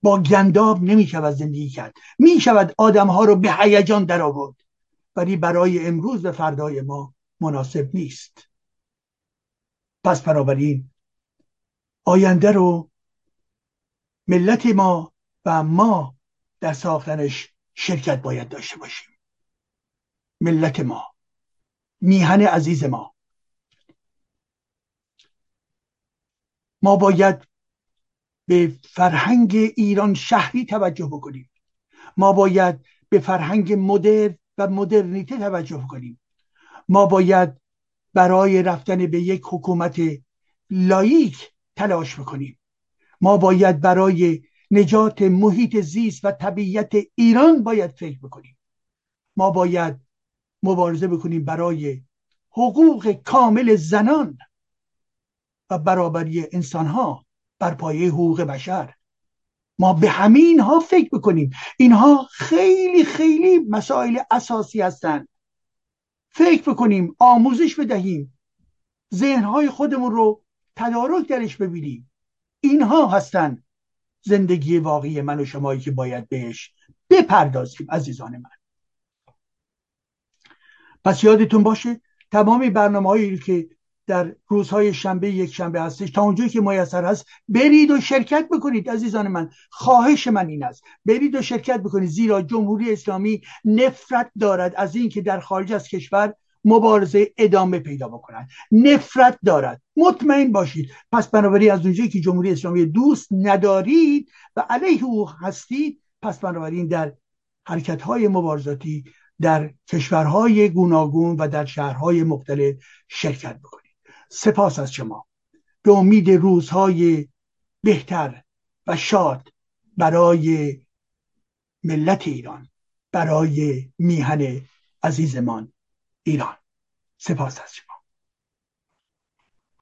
با گنداب نمی شود زندگی کرد. می شود آدم ها رو به هیجان در آورد ولی برای امروز و فردای ما مناسب نیست. پس بنابراین آینده رو ملت ما و ما در ساختنش شرکت باید داشته باشیم. ملت ما میهن عزیز ما. ما باید به فرهنگ ایران شهری توجه بکنیم. ما باید به فرهنگ مدرن و مدرنیته توجه کنیم. ما باید برای رفتن به یک حکومت لایک تلاش بکنیم. ما باید برای نجات محیط زیست و طبیعت ایران باید فکر بکنیم. ما باید مبارزه بکنیم برای حقوق کامل زنان و برابری انسان ها بر پایه حقوق بشر. ما به همین ها فکر بکنیم اینها خیلی خیلی مسائل اساسی هستند فکر بکنیم آموزش بدهیم. ذهنهای خودمون رو تدارک درش ببینیم. اینها هستن زندگی واقعی من و شمایی که باید بهش بپردازیم عزیزان من. پس یادتون باشه تمام برنامه هایی که در روزهای شنبه یک شنبه هستش. تا اونجایی که میسر هست برید و شرکت بکنید عزیزان من. خواهش من این است. برید و شرکت بکنید. زیرا جمهوری اسلامی نفرت دارد از اینکه در خارج از کشور مبارزه ادامه پیدا بکنند نفرت دارد. مطمئن باشید. پس بنابراین از اونجایی که جمهوری اسلامی دوست ندارید و علیه او هستید پس بنابراین در حرکت های مبارزاتی در کشورهای گوناگون و در شهرهای مختلف شرکت بکنید. سپاس از شما. به امید روزهای بهتر و شاد برای ملت ایران برای میهن عزیزمان ایران. سپاس از شما.